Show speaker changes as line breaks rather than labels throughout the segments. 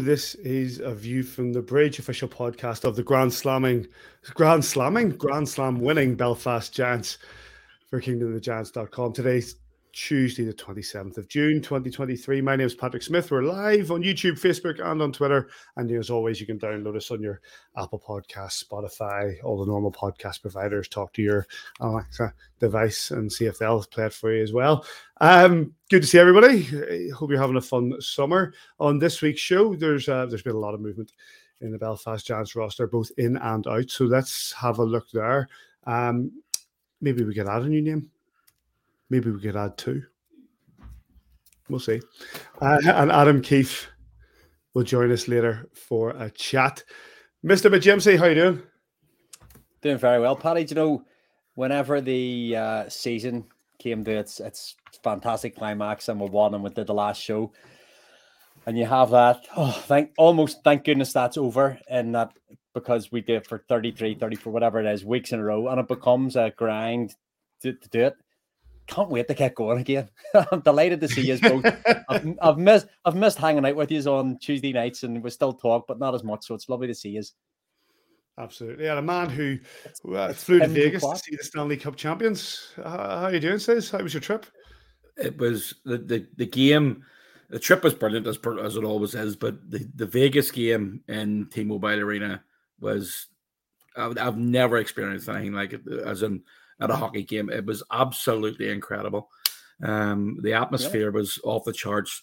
This is a view from the bridge official podcast of the Grand Slamming, Grand Slamming, Grand Slam winning Belfast Giants for KingdomoftheGiants.com. Today's Tuesday, the 27th of June, 2023. My name is Patrick Smith. We're live on YouTube, Facebook, and on Twitter. And as always, you can download us on your Apple Podcast, Spotify, all the normal podcast providers. Talk to your Alexa device and see if they'll play it for you as well. Um, good to see everybody. Hope you're having a fun summer. On this week's show, there's uh, there's been a lot of movement in the Belfast Giants roster, both in and out. So let's have a look there. Um, maybe we could add a new name. Maybe we could add two. We'll see. Uh, and Adam Keefe will join us later for a chat. Mr. McJimsey, how you doing?
Doing very well, Paddy. Do you know, whenever the uh, season came to its its fantastic climax and we won and we did the last show, and you have that, oh, thank almost thank goodness that's over, and that because we did it for 33, 34, whatever it is, weeks in a row, and it becomes a grind to, to do it can't wait to get going again. I'm delighted to see you both. I've, I've, missed I've missed hanging out with you on Tuesday nights, and we still talk, but not as much. So it's lovely to see you.
Absolutely, and A man who uh, flew to Vegas to see the Stanley Cup champions. Uh, how are you doing, Says? How was your trip?
It was the the, the game. The trip was brilliant as, as it always is, but the, the Vegas game in T-Mobile Arena was I've, I've never experienced anything like it. As in at a hockey game. It was absolutely incredible. Um, the atmosphere yeah. was off the charts.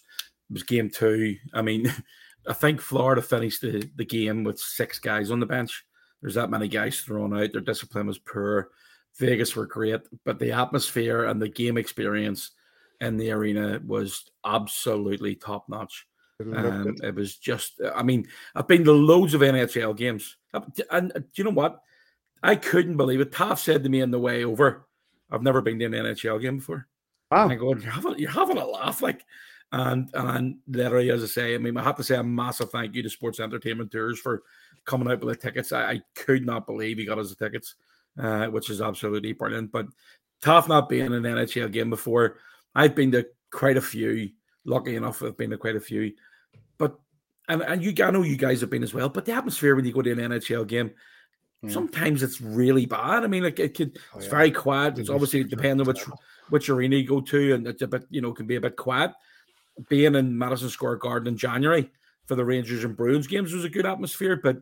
It was game two. I mean, I think Florida finished the, the game with six guys on the bench. There's that many guys thrown out. Their discipline was poor. Vegas were great, but the atmosphere and the game experience in the arena was absolutely top notch. Um, it was just, I mean, I've been to loads of NHL games. And do you know what? I couldn't believe it. Taff said to me on the way over, I've never been to an NHL game before. Wow. And I go, you're having, you're having a laugh. Like, and and literally, as I say, I mean, I have to say a massive thank you to Sports Entertainment Tours for coming out with the tickets. I, I could not believe he got us the tickets, uh, which is absolutely brilliant. But Taff not being in an NHL game before, I've been to quite a few. Lucky enough, I've been to quite a few. But and and you, I know you guys have been as well. But the atmosphere when you go to an NHL game, Mm. Sometimes it's really bad. I mean, like it could, oh, it's yeah. very quiet. It's obviously depending on which which arena you go to, and it's a bit, you know, can be a bit quiet. Being in Madison Square Garden in January for the Rangers and Bruins games was a good atmosphere, but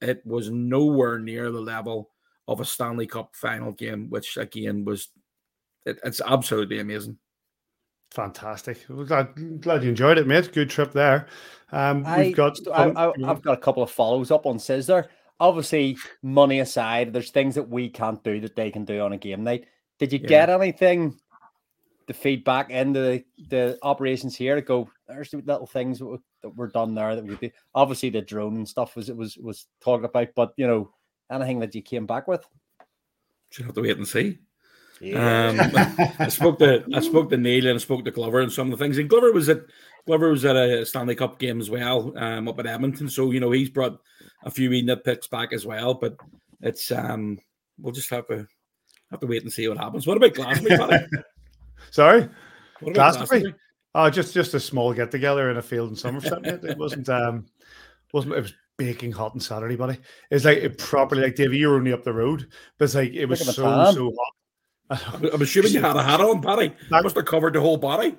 it was nowhere near the level of a Stanley Cup final game, which again was it, it's absolutely amazing.
Fantastic. Glad, glad you enjoyed it, mate. Good trip there. Um, we've got.
I, have got a couple of follows up on Scissor obviously, money aside, there's things that we can't do that they can do on a game night. Did you yeah. get anything The feed back into the, the operations here to go? There's little things that were done there that we do. Obviously, the drone and stuff was it was was talked about, but you know, anything that you came back with?
You have to wait and see. Yeah. Um, I spoke to I spoke to Neil and I spoke to Glover and some of the things. And Glover was at Glover was at a Stanley Cup game as well, um, up at Edmonton. So you know he's brought a few wee nitpicks back as well. But it's um, we'll just have to have to wait and see what happens. What about Glastonbury?
Sorry, what about Glastonbury? Oh, just just a small get together in a field in Somerset. it wasn't um, wasn't it was baking hot on Saturday, buddy. It's like it properly like Davey, you were only up the road, but it's like it was so so hot.
I'm assuming you had a hat on, Paddy. That must have covered the whole body.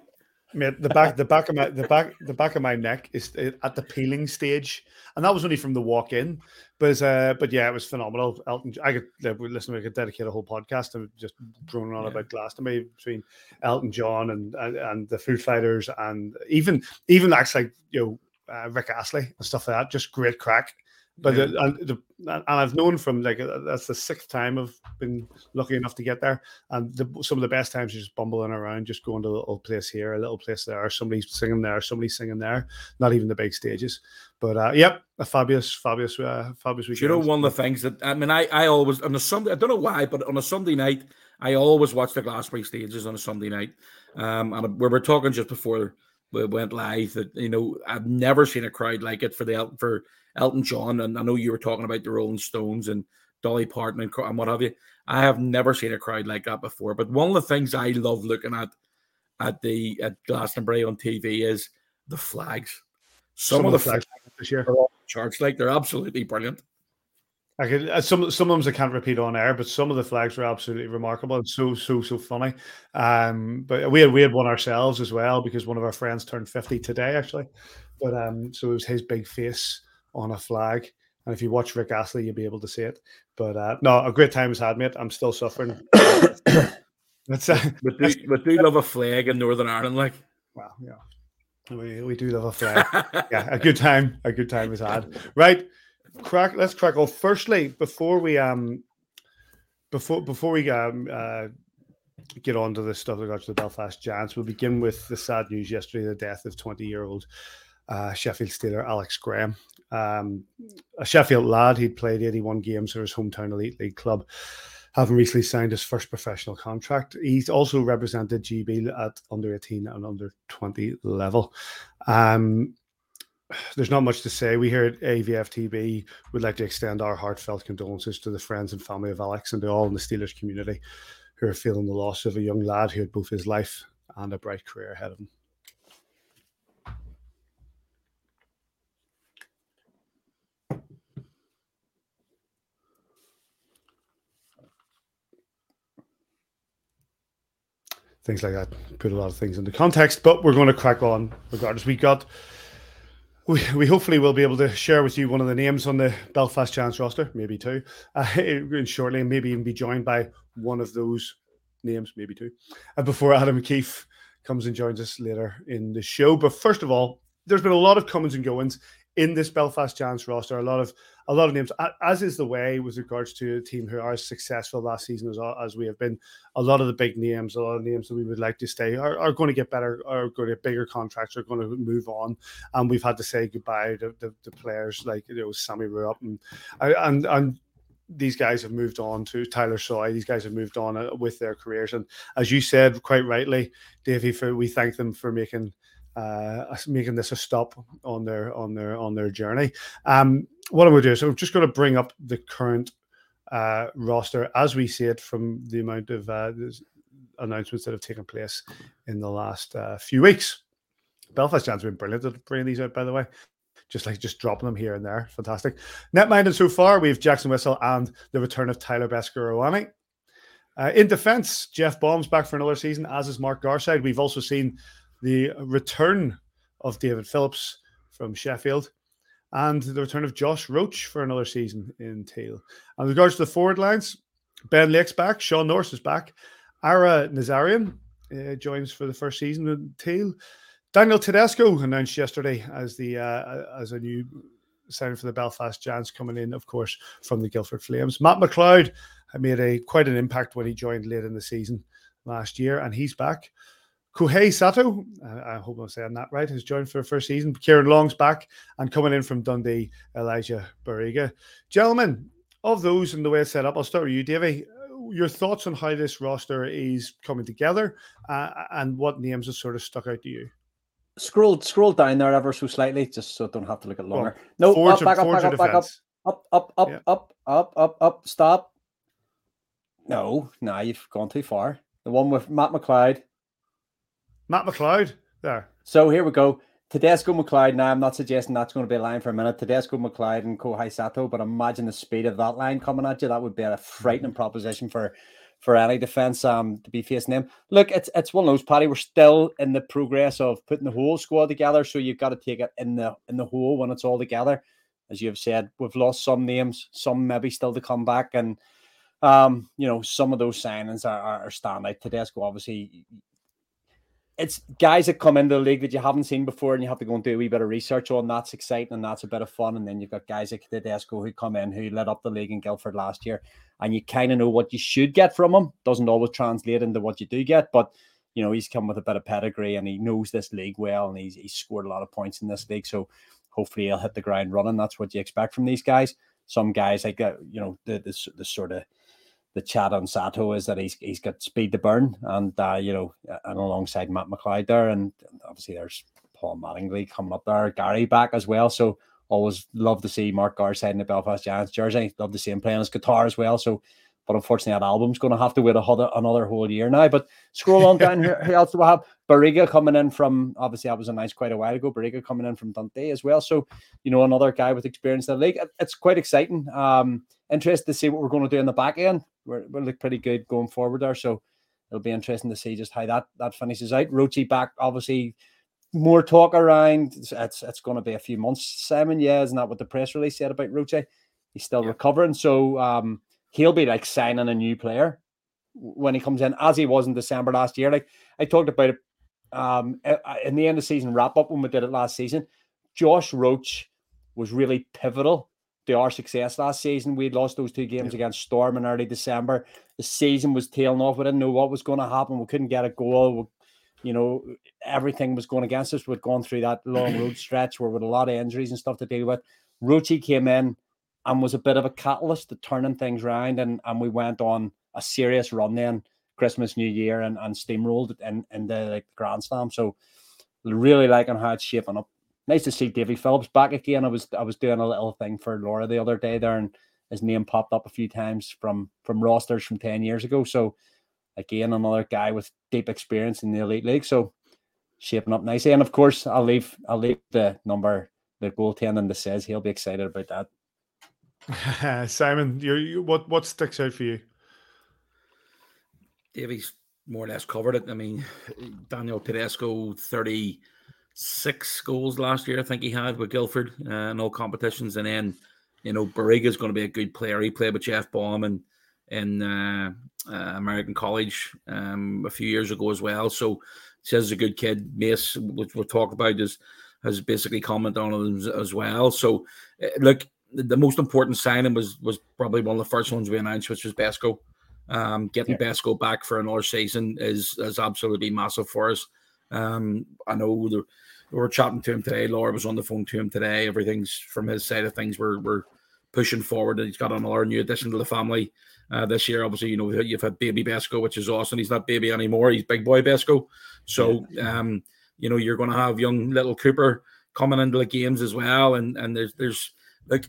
Mate, the back, the back of my, the back, the back of my neck is at the peeling stage, and that was only from the walk in. But, uh, but yeah, it was phenomenal. Elton, I could listen. We could dedicate a whole podcast to just droning on yeah. about Glastonbury between Elton John and, and and the Foo Fighters, and even even actually, you know, uh, Rick Astley and stuff like that. Just great crack. But yeah. the, and, the, and I've known from like uh, that's the sixth time I've been lucky enough to get there, and the, some of the best times is just bumbling around, just going to a little place here, a little place there, somebody singing there, somebody singing there. Not even the big stages, but uh, yep, a fabulous, fabulous, uh, fabulous weekend.
You know, one of the things that I mean, I I always on a Sunday, I don't know why, but on a Sunday night, I always watch the Glastonbury stages on a Sunday night. Um, and we were talking just before we went live that you know I've never seen a crowd like it for the for Elton John, and I know you were talking about the Rolling Stones and Dolly Parton and, and what have you. I have never seen a crowd like that before. But one of the things I love looking at at the at Glastonbury on TV is the flags. Some, some of the flags, flags this year are charged like they're absolutely brilliant.
I could uh, some some of them I can't repeat on air, but some of the flags were absolutely remarkable and so so so funny. Um, but we had we had one ourselves as well because one of our friends turned fifty today actually. But um, so it was his big face on a flag, and if you watch Rick Astley, you'll be able to see it. But uh, no, a great time was had, mate. I'm still suffering.
that's uh, but do, but do love a flag in Northern Ireland, like.
Well, yeah, we we do love a flag. yeah, a good time, a good time was had. Right crack. Let's crack off. Firstly, before we um, before before we um uh, get on to the stuff that got to the Belfast Giants, we'll begin with the sad news yesterday: the death of twenty-year-old uh, Sheffield Steeler Alex Graham. Um, a Sheffield lad, he'd played 81 games for his hometown elite league club, having recently signed his first professional contract. He's also represented GB at under 18 and under 20 level. Um, there's not much to say. We here at AVFTB would like to extend our heartfelt condolences to the friends and family of Alex and to all in the Steelers community who are feeling the loss of a young lad who had both his life and a bright career ahead of him. Things like that put a lot of things into context, but we're going to crack on regardless. We got we, we hopefully will be able to share with you one of the names on the Belfast Giants roster, maybe two, uh, shortly, and maybe even be joined by one of those names, maybe two, uh, before Adam Keefe comes and joins us later in the show. But first of all, there's been a lot of comings and goings in this Belfast Giants roster. A lot of a lot of names, as is the way with regards to a team who are successful last season as, as we have been. A lot of the big names, a lot of names that we would like to stay are, are going to get better, are going to get bigger contracts, are going to move on, and we've had to say goodbye to the players like you know Sammy Rupp and and and these guys have moved on to Tyler Soy. These guys have moved on uh, with their careers, and as you said quite rightly, Davey, for we thank them for making uh, making this a stop on their on their on their journey. Um, what I'm going to do is I'm just going to bring up the current uh, roster as we see it from the amount of uh, announcements that have taken place in the last uh, few weeks. Belfast have been brilliant at bringing these out, by the way. Just like just dropping them here and there, fantastic. Netminded so far, we have Jackson Whistle and the return of Tyler Beskorowany. Uh, in defense, Jeff Baum's back for another season, as is Mark Garside. We've also seen the return of David Phillips from Sheffield and the return of Josh Roach for another season in Teal. And regards to the forward lines, Ben Lake's back, Sean Norris is back, Ara Nazarian uh, joins for the first season in Teal. Daniel Tedesco announced yesterday as the uh, as a new signing for the Belfast Giants coming in, of course, from the Guildford Flames. Matt McLeod made a quite an impact when he joined late in the season last year, and he's back. Kohei Sato, I hope I'm saying that right, has joined for the first season. Kieran Long's back and coming in from Dundee, Elijah Barriga. Gentlemen, of those and the way it's set up, I'll start with you, Davey. Your thoughts on how this roster is coming together uh, and what names have sort of stuck out to you?
Scroll scroll down there ever so slightly, just so I don't have to look at longer. Well, no, up, back, up, back, up, back up, up, up, up, yeah. up, up, up, up, stop. No, nah, you've gone too far. The one with Matt McLeod,
Matt McLeod there.
So here we go. Tedesco McLeod. Now, I'm not suggesting that's going to be a line for a minute. Tedesco McLeod and Kohei Sato, but imagine the speed of that line coming at you. That would be a frightening proposition for for any defense um to be facing them. Look, it's it's one of those, Paddy. We're still in the progress of putting the whole squad together, so you've got to take it in the in the whole when it's all together. As you've said, we've lost some names, some maybe still to come back, and um, you know, some of those signings are, are, are standout. Tedesco, obviously, it's guys that come into the league that you haven't seen before, and you have to go and do a wee bit of research on. That's exciting and that's a bit of fun. And then you've got guys like Tedesco who come in who led up the league in Guildford last year, and you kind of know what you should get from him. Doesn't always translate into what you do get, but you know he's come with a bit of pedigree and he knows this league well, and he's he's scored a lot of points in this league. So hopefully he'll hit the ground running. That's what you expect from these guys. Some guys like uh, you know the the, the sort of the chat on Sato is that he's he's got speed to burn, and uh, you know, and alongside Matt McLeod there, and obviously there's Paul Mattingly coming up there, Gary back as well. So always love to see Mark Garside in the Belfast Giants jersey. Love to see him playing his guitar as well. So, but unfortunately, that album's going to have to wait another another whole year now. But scroll on down here. Who else do we have? Barriga coming in from obviously that was announced quite a while ago. Barriga coming in from Dundee as well. So you know another guy with experience in the league. It's quite exciting. Um, interested to see what we're going to do in the back end. We're, we look pretty good going forward there. So it'll be interesting to see just how that that finishes out. Rochi back, obviously, more talk around. It's, it's, it's going to be a few months. Simon, yeah, isn't that what the press release said about Rochi? He's still yeah. recovering, so um, he'll be like signing a new player when he comes in, as he was in December last year. Like I talked about it um, in the end of season wrap up when we did it last season. Josh Roach was really pivotal to our success last season. We lost those two games yeah. against Storm in early December. The season was tailing off. We didn't know what was going to happen. We couldn't get a goal. We, you know, everything was going against us. We'd gone through that long road stretch where with a lot of injuries and stuff to deal with. Rochi came in and was a bit of a catalyst to turning things around, and and we went on a serious run then Christmas, New Year, and and steamrolled in in the like Grand Slam. So really liking how it's shaping up nice to see Davy Phillips back again. I was I was doing a little thing for Laura the other day there, and his name popped up a few times from from rosters from ten years ago. So again, another guy with deep experience in the elite league. So shaping up nicely. And of course, I'll leave I'll leave the number the goaltending that says he'll be excited about
that. Simon, you, you what what sticks out for you?
Davy's more or less covered it. I mean, Daniel Tedesco, 30, six goals last year, I think he had with Guildford uh, in all competitions. And then, you know, Barriga is going to be a good player. He played with Jeff Baum and in uh, uh, American College um, a few years ago as well. So says a good kid. Mace, which we'll talk about, is has basically commented on him as well. So uh, look, the most important signing was was probably one of the first ones we announced, which was Besko. Um, getting yeah. Besko back for another season is is absolutely massive for us. Um, I know the we were chatting to him today. Laura was on the phone to him today. Everything's from his side of things. We're we're pushing forward, and he's got another new addition to the family uh, this year. Obviously, you know you've had baby Besko, which is awesome. He's not baby anymore. He's big boy Besko. So, um, you know, you're going to have young little Cooper coming into the games as well. And and there's there's like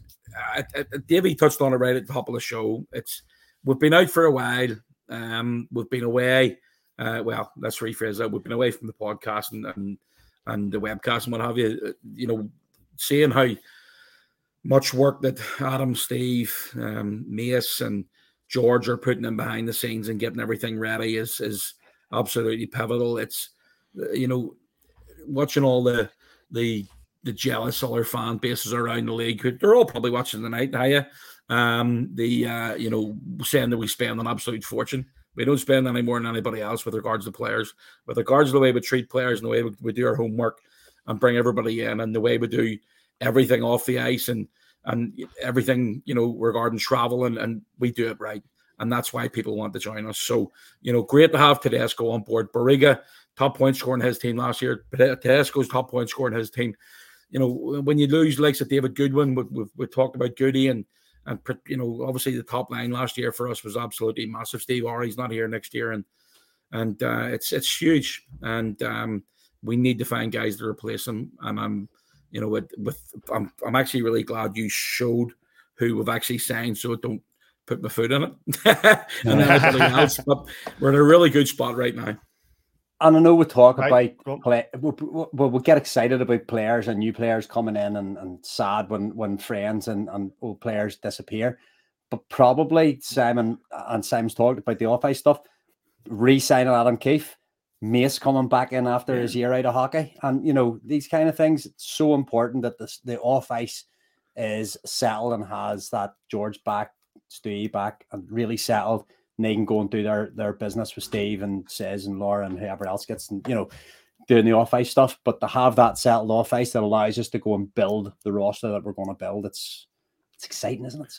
uh, uh, Davey touched on it right at the top of the show. It's we've been out for a while. Um, we've been away. Uh, well, let's rephrase that. We've been away from the podcast and, and and the webcast and what have you. Uh, you know, seeing how much work that Adam, Steve, um, Mace, and George are putting in behind the scenes and getting everything ready is is absolutely pivotal. It's uh, you know, watching all the the the jealous other fan bases around the league. They're all probably watching tonight, are you? Um, the uh, you know, saying that we spend an absolute fortune. We don't spend any more than anybody else with regards to players. With regards to the way we treat players and the way we, we do our homework and bring everybody in and the way we do everything off the ice and and everything, you know, regarding travel and, and we do it right. And that's why people want to join us. So, you know, great to have Tedesco on board. Barriga, top point scorer in his team last year. Tedesco's top point scorer in his team. You know, when you lose likes of David Goodwin, we, we, we talked about Goody and and you know, obviously the top line last year for us was absolutely massive. Steve Ory's not here next year, and and uh, it's it's huge, and um, we need to find guys to replace him. And I'm, you know, with with I'm I'm actually really glad you showed who we've actually signed, so don't put my foot in it and everybody else. But we're in a really good spot right now
and I know we talk right. about play, we, we, we, get excited about players and new players coming in, and, and sad when when friends and, and old players disappear. But probably Simon and Simon's talked about the off ice stuff. Re-signing Adam Keefe, Mace coming back in after yeah. his year out of hockey, and you know these kind of things. It's so important that the the off ice is settled and has that George back, Stewie back, and really settled and they can go and do their their business with Steve and says and Laura and whoever else gets and you know doing the off ice stuff. But to have that settled off ice that allows us to go and build the roster that we're going to build, it's it's exciting, isn't it?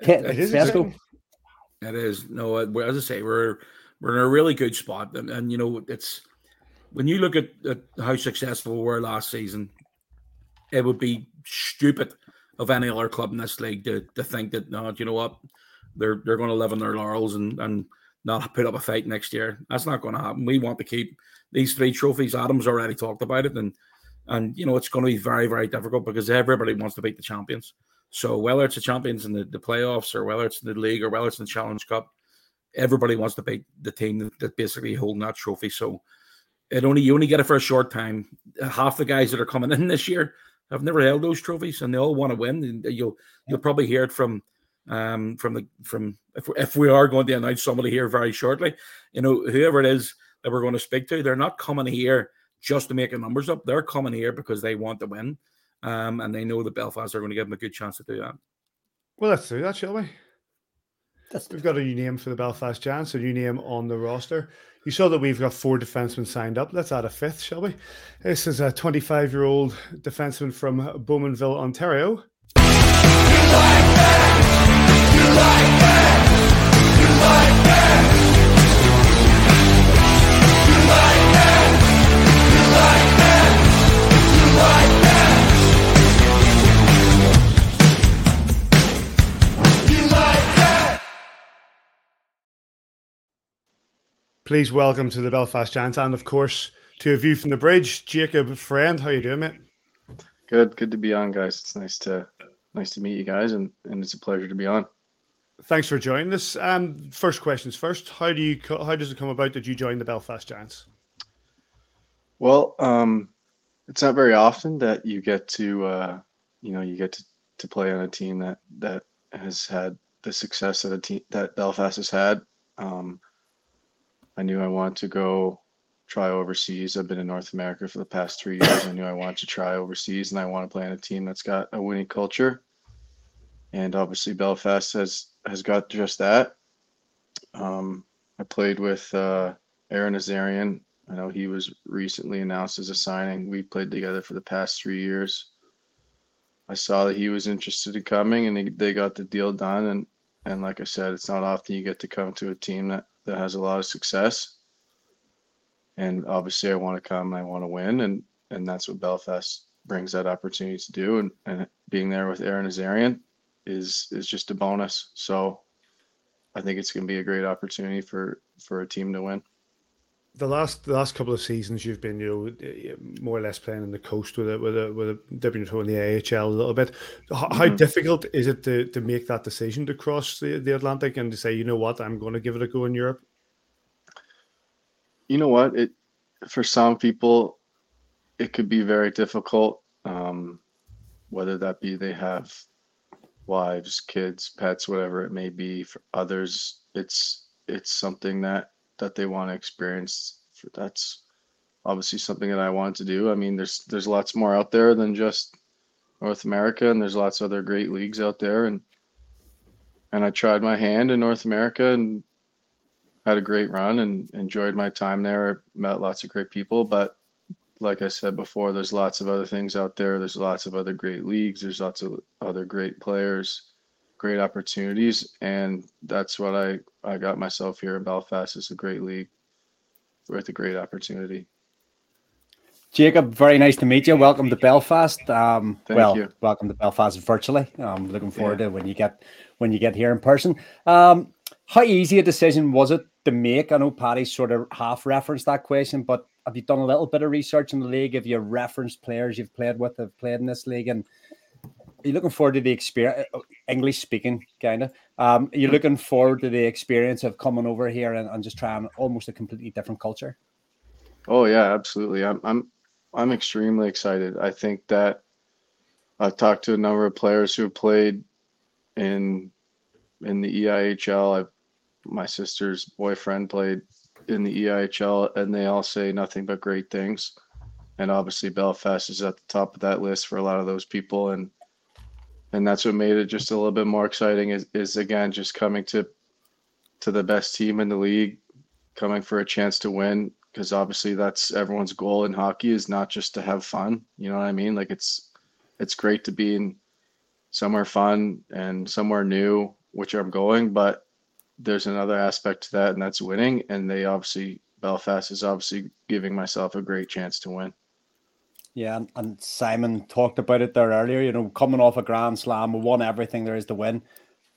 It, it is exciting.
It is. No, as I say, we're we're in a really good spot, and, and you know it's when you look at, at how successful we were last season, it would be stupid of any other club in this league to, to think that no, you know what, they're they're going to live on their laurels and and not put up a fight next year. That's not going to happen. We want to keep these three trophies. Adam's already talked about it, and and you know it's going to be very very difficult because everybody wants to beat the champions. So whether it's the champions in the, the playoffs or whether it's in the league or whether it's in the Challenge Cup, everybody wants to beat the team that, that basically holding that trophy. So it only you only get it for a short time. Half the guys that are coming in this year have never held those trophies, and they all want to win. And you'll you'll probably hear it from um from the from if, if we are going to announce somebody here very shortly. You know, whoever it is that we're going to speak to, they're not coming here just to make the numbers up. They're coming here because they want to win, um, and they know that Belfast are going to give them a good chance to do that.
Well, let's do that, shall we? That's we've got a new name for the Belfast Giants, a new name on the roster. You saw that we've got four defensemen signed up. Let's add a fifth, shall we? This is a 25 year old defenseman from Bowmanville, Ontario. Please welcome to the Belfast Giants and, of course, to a view from the bridge, Jacob Friend. How you doing, mate?
Good, good to be on, guys. It's nice to nice to meet you guys, and, and it's a pleasure to be on.
Thanks for joining us. Um, first questions first. How do you how does it come about that you joined the Belfast Giants?
Well, um, it's not very often that you get to uh, you know you get to, to play on a team that that has had the success that a team that Belfast has had. Um, I knew I wanted to go try overseas. I've been in North America for the past three years. I knew I wanted to try overseas, and I want to play on a team that's got a winning culture. And obviously, Belfast has has got just that. Um, I played with uh, Ara Nazarian. I know he was recently announced as a signing. We played together for the past three years. I saw that he was interested in coming, and they, they got the deal done. And and like I said, it's not often you get to come to a team that that has a lot of success. And obviously, I want to come and I want to win, and and that's what Belfast brings that opportunity to do. And and being there with Ara Nazarian is is just a bonus. So I think it's going to be a great opportunity for for a team to win.
The last the last couple of seasons, you've been you know more or less playing in the coast with a with a with a in the AHL a little bit. How, mm-hmm. how, difficult is it to, to make that decision to cross the, the Atlantic and to say, you know what, I'm going to give it a go in Europe?
You know what, it for some people, it could be very difficult. Um, whether that be they have wives, kids, pets, whatever it may be. For others, it's it's something that that they want to experience. That's obviously something that I want to do. I mean, there's there's lots more out there than just North America, and there's lots of other great leagues out there. And and I tried my hand in North America and had a great run and enjoyed my time there. Met lots of great people, but like I said before, there's lots of other things out there. There's lots of other great leagues. There's lots of other great players great opportunities, and that's what I I got myself here in Belfast. It's a great league with a great opportunity.
Jacob, very nice to meet you. Welcome to Belfast. Um,
Thank
well,
you.
welcome to Belfast virtually. I'm looking forward yeah. to when you get when you get here in person. Um, how easy a decision was it to make? I know Patty sort of half referenced that question, but have you done a little bit of research in the league? Have you referenced players you've played with, have played in this league, and are you looking forward to the experience, English speaking, kind of? Um, are you looking forward to the experience of coming over here and, and just trying almost a completely different culture?
Oh yeah, absolutely. I'm I'm I'm extremely excited. I think that I've talked to a number of players who have played in in the EIHL. I've, my sister's boyfriend played in the EIHL, and they all say nothing but great things. And obviously, Belfast is at the top of that list for a lot of those people. And and that's what made it just a little bit more exciting is, is again just coming to to the best team in the league, coming for a chance to win. Because obviously, that's everyone's goal in hockey is not just to have fun. You know what I mean? Like it's it's great to be in somewhere fun and somewhere new, which I'm going, but there's another aspect to that, and that's winning. And they obviously Belfast is obviously giving myself a great chance to win.
Yeah, and, and Simon talked about it there earlier. You know, coming off a grand slam, we won everything there is to win.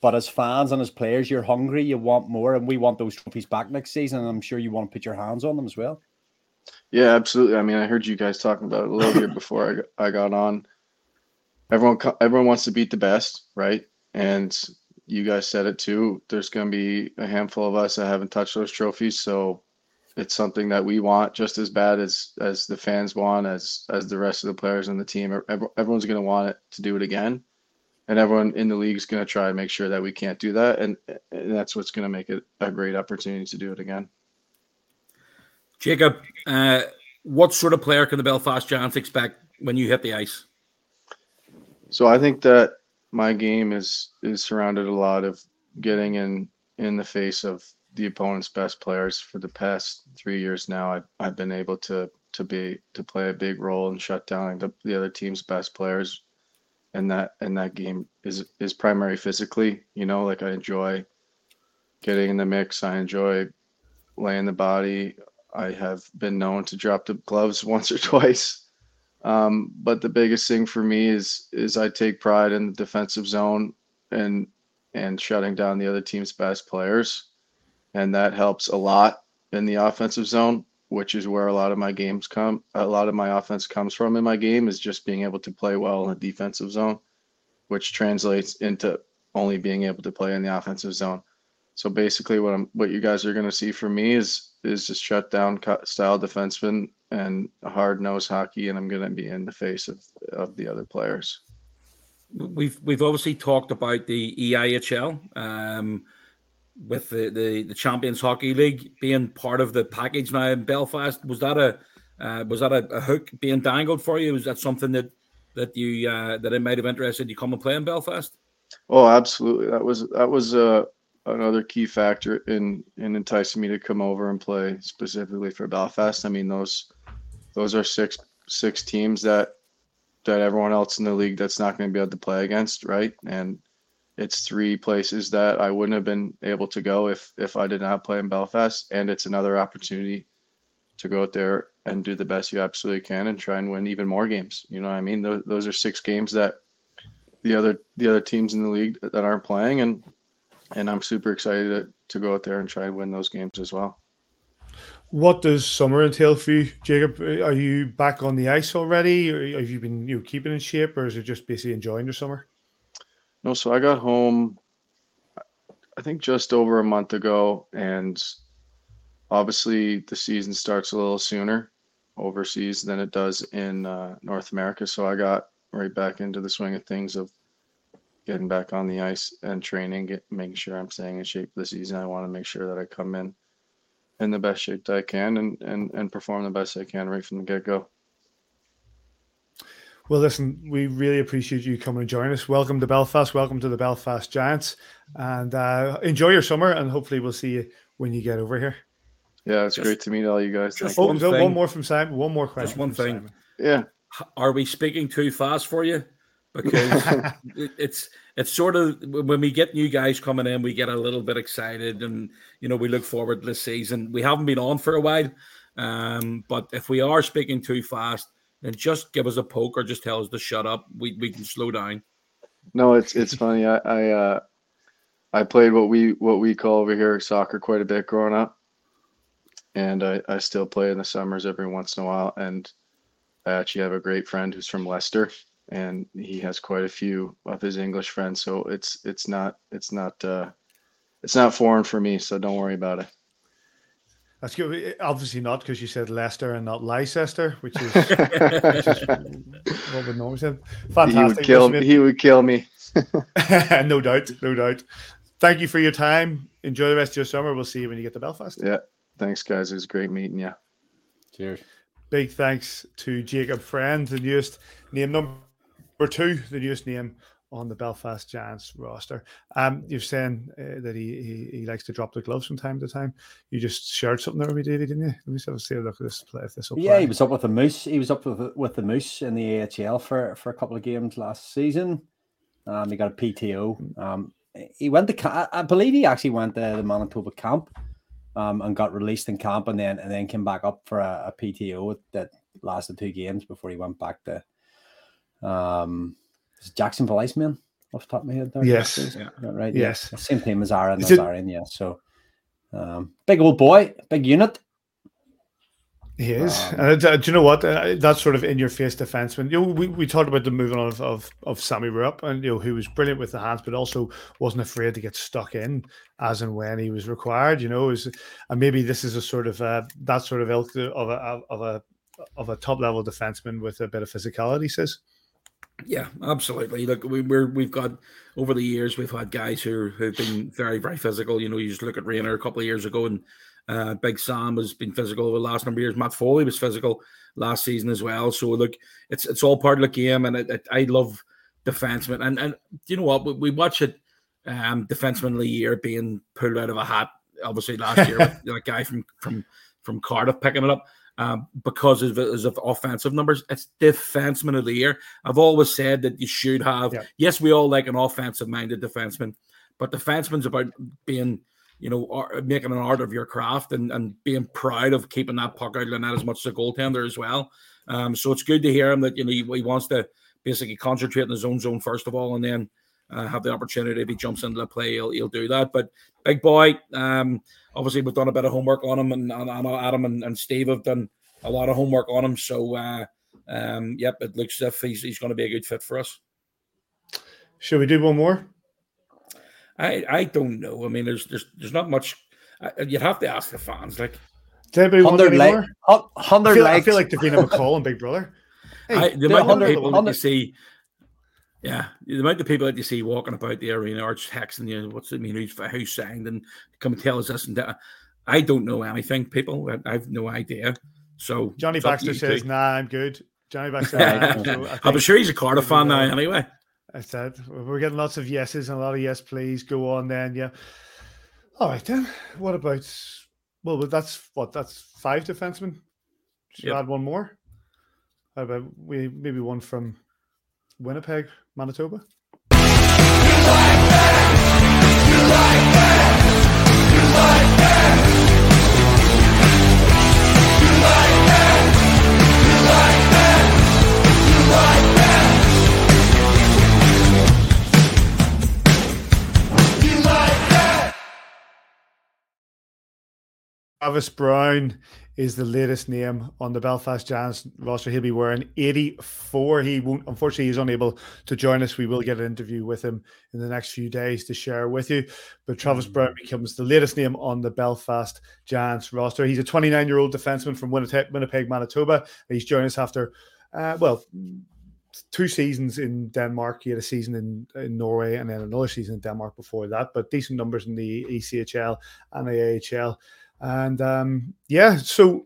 But as fans and as players, you're hungry, you want more, and we want those trophies back next season. And I'm sure you want to put your hands on them as well.
Yeah, absolutely. I mean, I heard you guys talking about it a little bit before I got, I got on. Everyone, everyone wants to beat the best, right? And you guys said it too. There's going to be a handful of us that haven't touched those trophies, so it's something that we want just as bad as as the fans want, as as the rest of the players on the team. Everyone's going to want it to do it again and everyone in the league is going to try and make sure that we can't do that, and, and that's what's going to make it a great opportunity to do it again.
Jacob, uh, what sort of player can the Belfast Giants expect when you hit the ice?
So I think that my game is is surrounded a lot of getting in in the face of the opponent's best players. For the past three years now, I've, I've been able to to be to play a big role in shut down the, the other team's best players and that and that game is is primary physically. You know, like I enjoy getting in the mix. I enjoy laying the body. I have been known to drop the gloves once or twice. Um, but the biggest thing for me is is I take pride in the defensive zone and and shutting down the other team's best players, and that helps a lot in the offensive zone which is where a lot of my games come. A lot of my offense comes from in my game is just being able to play well in the defensive zone, which translates into only being able to play in the offensive zone. So basically, what I'm what you guys are going to see from me is is just shut down style defenseman and hard nose hockey, and I'm going to be in the face of of the other players.
We've we've obviously talked about the EIHL. Um, with the, the, the Champions Hockey League being part of the package now in Belfast. Was that a uh, was that a, a, hook being dangled for you? Was that something that that you uh, that it might have interested you come and play in Belfast?
Oh, absolutely. That was that was uh, another key factor in in enticing me to come over and play specifically for Belfast. I mean those those are six six teams that that everyone else in the league that's not going to be able to play against, right? And it's three places that I wouldn't have been able to go if if I did not play in Belfast, and it's another opportunity to go out there and do the best you absolutely can and try and win even more games. You know what I mean? Those, those are six games that the other the other teams in the league that aren't playing, and and I'm super excited to, to go out there and try and win those games as well.
What does summer entail for you, Jacob? Are you back on the ice already, or have you been you know, keeping in shape, or is it just basically enjoying your summer?
No, so I got home, I think just over a month ago, and obviously the season starts a little sooner overseas than it does in uh, North America. So I got right back into the swing of things of getting back on the ice and training, get, making sure I'm staying in shape for the season. I want to make sure that I come in in the best shape that I can and and and perform the best I can right from the get go.
Well, listen, we really appreciate you coming and joining us. Welcome to Belfast. Welcome to the Belfast Giants, and uh, enjoy your summer. And hopefully, we'll see you when you get over here.
Yeah, it's just, great to meet all you guys.
Just oh, one, no, one, more from Simon. One more question.
Just one thing. Simon.
Yeah.
Are we speaking too fast for you? Because it's it's sort of when we get new guys coming in, we get a little bit excited, and you know we look forward to this season. We haven't been on for a while, um, but if we are speaking too fast and just give us a poke or just tell us to shut up. We we can slow down.
No, it's it's funny. I I uh, I played what we what we call over here soccer quite a bit growing up, and I I still play in the summers every once in a while. And I actually have a great friend who's from Leicester, and he has quite a few of his English friends. So it's it's not it's not uh, it's not foreign for me. So don't worry about it.
That's good. Obviously not because you said Leicester and not Leicester, which is, which is what would normally say.
Fantastic. He would kill me. He would kill me.
no doubt. No doubt. Thank you for your time. Enjoy the rest of your summer. We'll see you when you get to Belfast.
Yeah. Thanks, guys. It was great meeting you.
Cheers.
Big thanks to Jacob Friend, the newest name number two, the newest name on the Belfast Giants roster. Um, you're saying uh, that he, he, he likes to drop the gloves from time to time. You just shared something there with me, Davey, didn't you? Let me have a see a look at this play. If this
yeah,
play.
he was up with the Moose. He was up with with the Moose in the AHL for for a couple of games last season. Um, he got a PTO. Um, he went to I believe he actually went to the Manitoba camp. Um, and got released in camp, and then and then came back up for a, a PTO that lasted two games before he went back to um Jacksonville Icemen off the top of my head there.
Yes.
Yeah. Right.
Yes.
Yeah. Same team as Aaron
Is it-
Nazarian, yeah. So um big old boy, big unit.
He is.
Um,
and uh, do you know what? Uh, that's sort of in your face defenseman. You know, we, we talked about the moving on of, of, of Sammy Rupp and, you know, who was brilliant with the hands, but also wasn't afraid to get stuck in as and when he was required, you know, is, and maybe this is a sort of, uh, that sort of ilk of a, of a, of a top level defenseman with a bit of physicality, says.
Yeah, absolutely. Look, we, we're we've got over the years we've had guys who who've been very very physical. You know, you just look at Rayner a couple of years ago, and uh, Big Sam has been physical over the last number of years. Matt Foley was physical last season as well. So look, it's it's all part of the game, and it, it, I love defensemen. And and you know what, we, we watch it, um, defenseman of the year being pulled out of a hat. Obviously last year, with that guy from from from Cardiff picking it up um, because of of offensive numbers. It's defenseman of the year. I've always said that you should have.
Yeah.
Yes, we all like an offensive minded defenseman, but defenseman's about being, you know, making an art of your craft and, and being proud of keeping that puck out of the net as much as a goaltender as well. Um, so it's good to hear him that you know he, he wants to basically concentrate in his own zone first of all, and then. Uh, have the opportunity if he jumps into the play, he'll, he'll do that. But big boy, um, obviously we've done a bit of homework on him, and, and, and Adam and, and Steve have done a lot of homework on him. So, uh, um, yep, it looks as if he's, he's going to be a good fit for us.
Should we do one more?
I, I don't know. I mean, there's there's there's not much. Uh, you'd have to ask the fans. Like,
Does anybody want
Hundred
any more?
like hun-
I
hundred
feel, I
likes.
feel like Davina McCall and Big Brother. Hey,
I, the
they're
amount of
100
people that you see, yeah, the amount of people that you see walking about the arena or texting you, what's it mean? Who's for who's signed and come and tell us this and that. I don't know anything, people. I, I have no idea. So
Johnny
it's up to
Baxter says,
two.
"Nah, I'm good." Johnny Baxter,
Right.
nah, so I
I'm sure he's a Cardiff fan now, anyway.
I said we're getting lots of yeses and a lot of yes, please go on. Then, yeah. All right, then. What about? Well, but that's what that's five defensemen. Should we
Yep.
add one more? How about we maybe one from Winnipeg, Manitoba? Travis Brown is the latest name on the Belfast Giants roster. He'll be wearing 84. He won't, unfortunately, he's unable to join us. We will get an interview with him in the next few days to share with you. But Travis Brown becomes the latest name on the Belfast Giants roster. He's a 29 year old defenseman from Winnipeg, Winnipeg, Manitoba. He's joined us after, uh, well, two seasons in Denmark. He had a season in, in Norway and then another season in Denmark before that, but decent numbers in the ECHL and the AHL. And um, yeah, so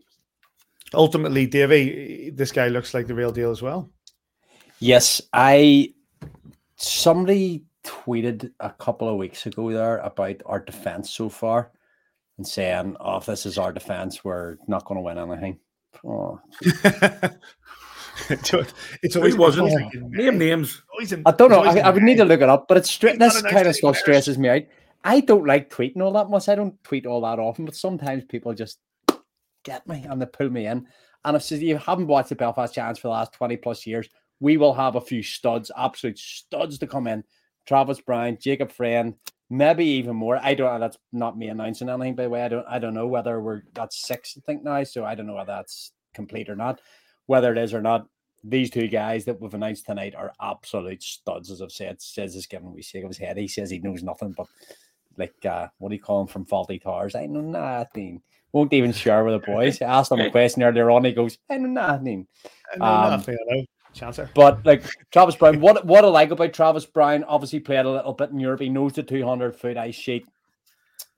ultimately, Davey, this guy looks like the real deal as well.
Yes, I somebody tweeted a couple of weeks ago there about our defense so far and saying, "Oh, if this is our defense, we're not going to win anything." Oh,
it's it's always
was
it's always
it?
like in
Name names.
I don't know. I, I would need to look it up, but it's stra-
He's not
this
a nice
kind of stuff stresses me out. I don't like tweeting all that much. I don't tweet all that often, but sometimes people just get me and they pull me in. And if you haven't watched the Belfast Giants for the last 20 plus years, we will have a few studs, absolute studs to come in. Travis Brown, Jacob Friend, maybe even more. I don't know. that's not me announcing anything by the way. I don't I don't know whether we're that's six, I think now. So I don't know whether that's complete or not. Whether it is or not, these two guys that we've announced tonight are absolute studs, as I've said. Says is giving me shake of his head. He says he knows nothing, but like uh, what do you call him from Fawlty Towers? I know nothing. Won't even share with the boys. I asked him a question earlier on. He goes, I know nothing.
I know
um,
nothing, I know. Chancer.
But like Travis Brown, what what I like about Travis Brown, obviously played a little bit in Europe. He knows the 200 foot ice sheet.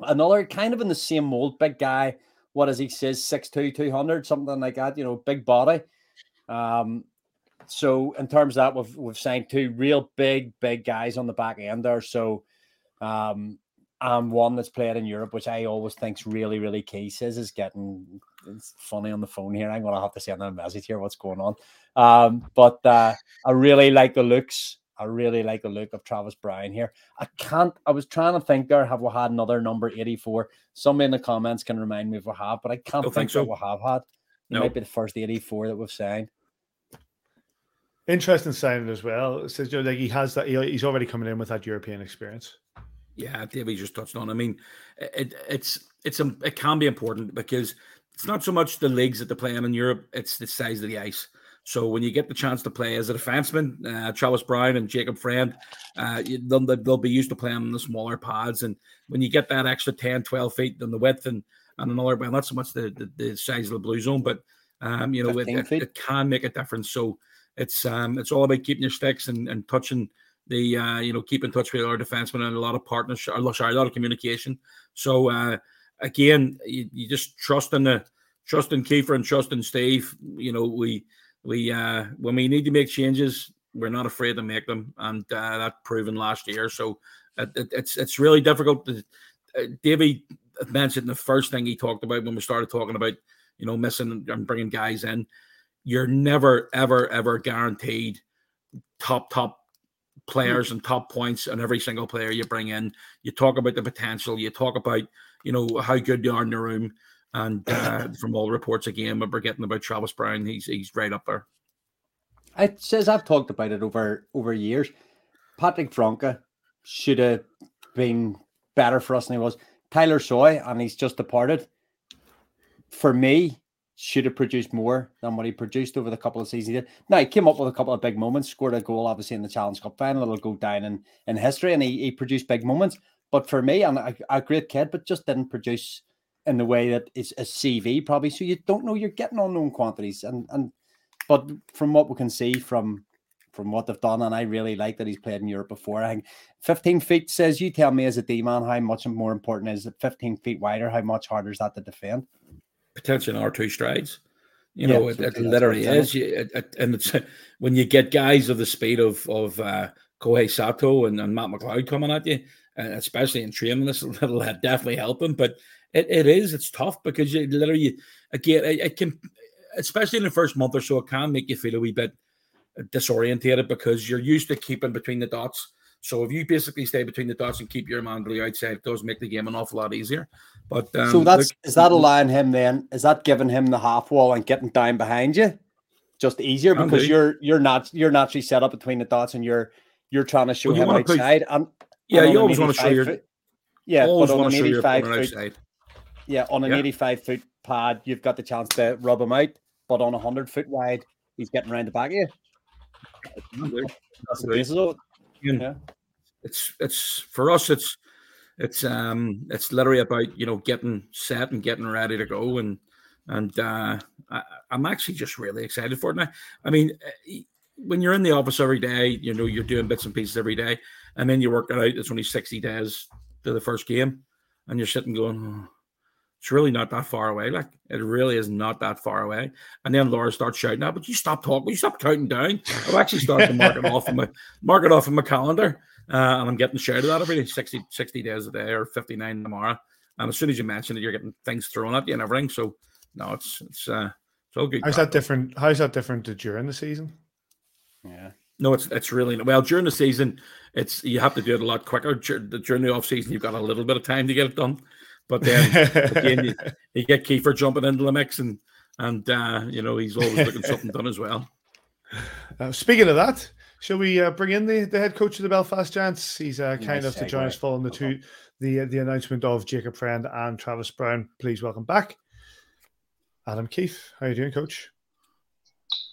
Another kind of in the same mold, big guy. What does he says? 6'2, 200, something like that, you know, big body. Um, so in terms of that, we've we've signed two real big, big guys on the back end there. So um and one that's played in Europe, which I always think's really, really key. Says is getting it's funny on the phone here. I'm gonna have to send them a message here. What's going on? Um, but uh, I really like the looks. I really like the look of Travis Bryan here. I can't. I was trying to think there. Have we had another number eighty-four? Somebody in the comments can remind me if we have, but I can't think,
think so.
that we have had. It
No.
might be the first eighty-four that we've signed.
Interesting signing as well. It says you know, like he has that. He, he's already coming in with that European experience.
Yeah, Davey just touched on. I mean, it, it's it's a, it can be important because it's not so much the leagues that they're playing in Europe; it's the size of the ice. So when you get the chance to play as a defenseman, uh, Travis Brown and Jacob Friend, uh, they'll, they'll be used to playing on the smaller pads. And when you get that extra 10, 12 feet in the width and, and another, well, not so much the, the, the size of the blue zone, but, um, you know, it, it, it can make a difference. So it's um, it's all about keeping your sticks and, and touching the, uh, you know, keep in touch with our defensemen and a lot of partnership, a lot of communication. So, uh, again, you, you just trust in the, trust in Kiefer and trust in Steve. You know, we, we uh when we need to make changes we're not afraid to make them and uh, that proven last year so it, it, it's it's really difficult to uh, davey mentioned the first thing he talked about when we started talking about you know missing and bringing guys in you're never ever ever guaranteed top top players and top points on every single player you bring in you talk about the potential you talk about you know how good they are in the room and uh, from all reports again, we're getting about Travis Brown, he's he's right up there.
It says I've talked about it over over years. Patrick Franca should have been better for us than he was. Tyler Soy, and he's just departed. For me, should have produced more than what he produced over the couple of seasons he did. Now he came up with a couple of big moments, scored a goal obviously in the Challenge Cup final. It'll go down in, in history, and he, he produced big moments. But for me, and a, a great kid, but just didn't produce in the way that is a CV probably. So you don't know you're getting unknown quantities, and and but from what we can see from from what they've done, and I really like that he's played in Europe before. I think 15 feet says you tell me as a D man how much more important is it 15 feet wider? How much harder is that to defend?
Potential R two strides. You
Yeah,
know, it,
so
it
that's what
literally is. You, it, and it's when you get guys of the speed of of uh, Kohei Sato and, and Matt McLeod coming at you, and especially in training, this will definitely help him. But it, it is it's tough because you literally again it, it can, especially in the first month or so, it can make you feel a wee bit disorientated because you're used to keeping between the dots. So if you basically stay between the dots and keep your man to the outside, it does make the game an awful lot easier. But um,
so that's
look-
is that allowing him then? Is that giving him the half wall and getting down behind you just easier because
do.
you're you're not you're naturally set up between the dots and you're you're trying to show
Well,
him outside and
yeah,
and
you always want to show your
foot- yeah,
always want to show your
foot,
outside.
yeah, on an
Yeah.
85 foot pad, you've got the chance to rub him out, but on a 100 foot wide, he's getting around the back of you. That's the basis of it. Yeah.
It's it's for us. It's it's um it's literally about you know getting set and getting ready to go and and uh, I, I'm actually just really excited for it now. I mean, eh, when you're in the office every day, you know you're doing bits and pieces every day, and then you work it out. It's only 60 days to the first game, and you're sitting going, "Oh, it's really not that far away. Like it really is not that far away. And then Laura starts shouting out, "But you stop talking! You stop counting down!" I've actually started to mark it off in my mark it off in my calendar, uh, and I'm getting shouted at every day, 60, 60 days a day or 59 tomorrow. And as soon as you mention it, you're getting things thrown at you and everything. So no, it's it's uh, it's all good.
How's that different? How's that different to during the season?
Yeah.
No, it's it's really well during the season. It's you have to do it a lot quicker. During the off season, you've got a little bit of time to get it done. But then again, you, you get Kiefer jumping into the mix, and and uh, you know he's always looking something done as well.
Uh, speaking of that, shall we uh, bring in the, the head coach of the Belfast Giants? He's uh, kind
Nice
enough to join us following the two the uh, the announcement of Jacob Friend and Travis Brown. Please welcome back Adam Keefe. How are you doing, Coach?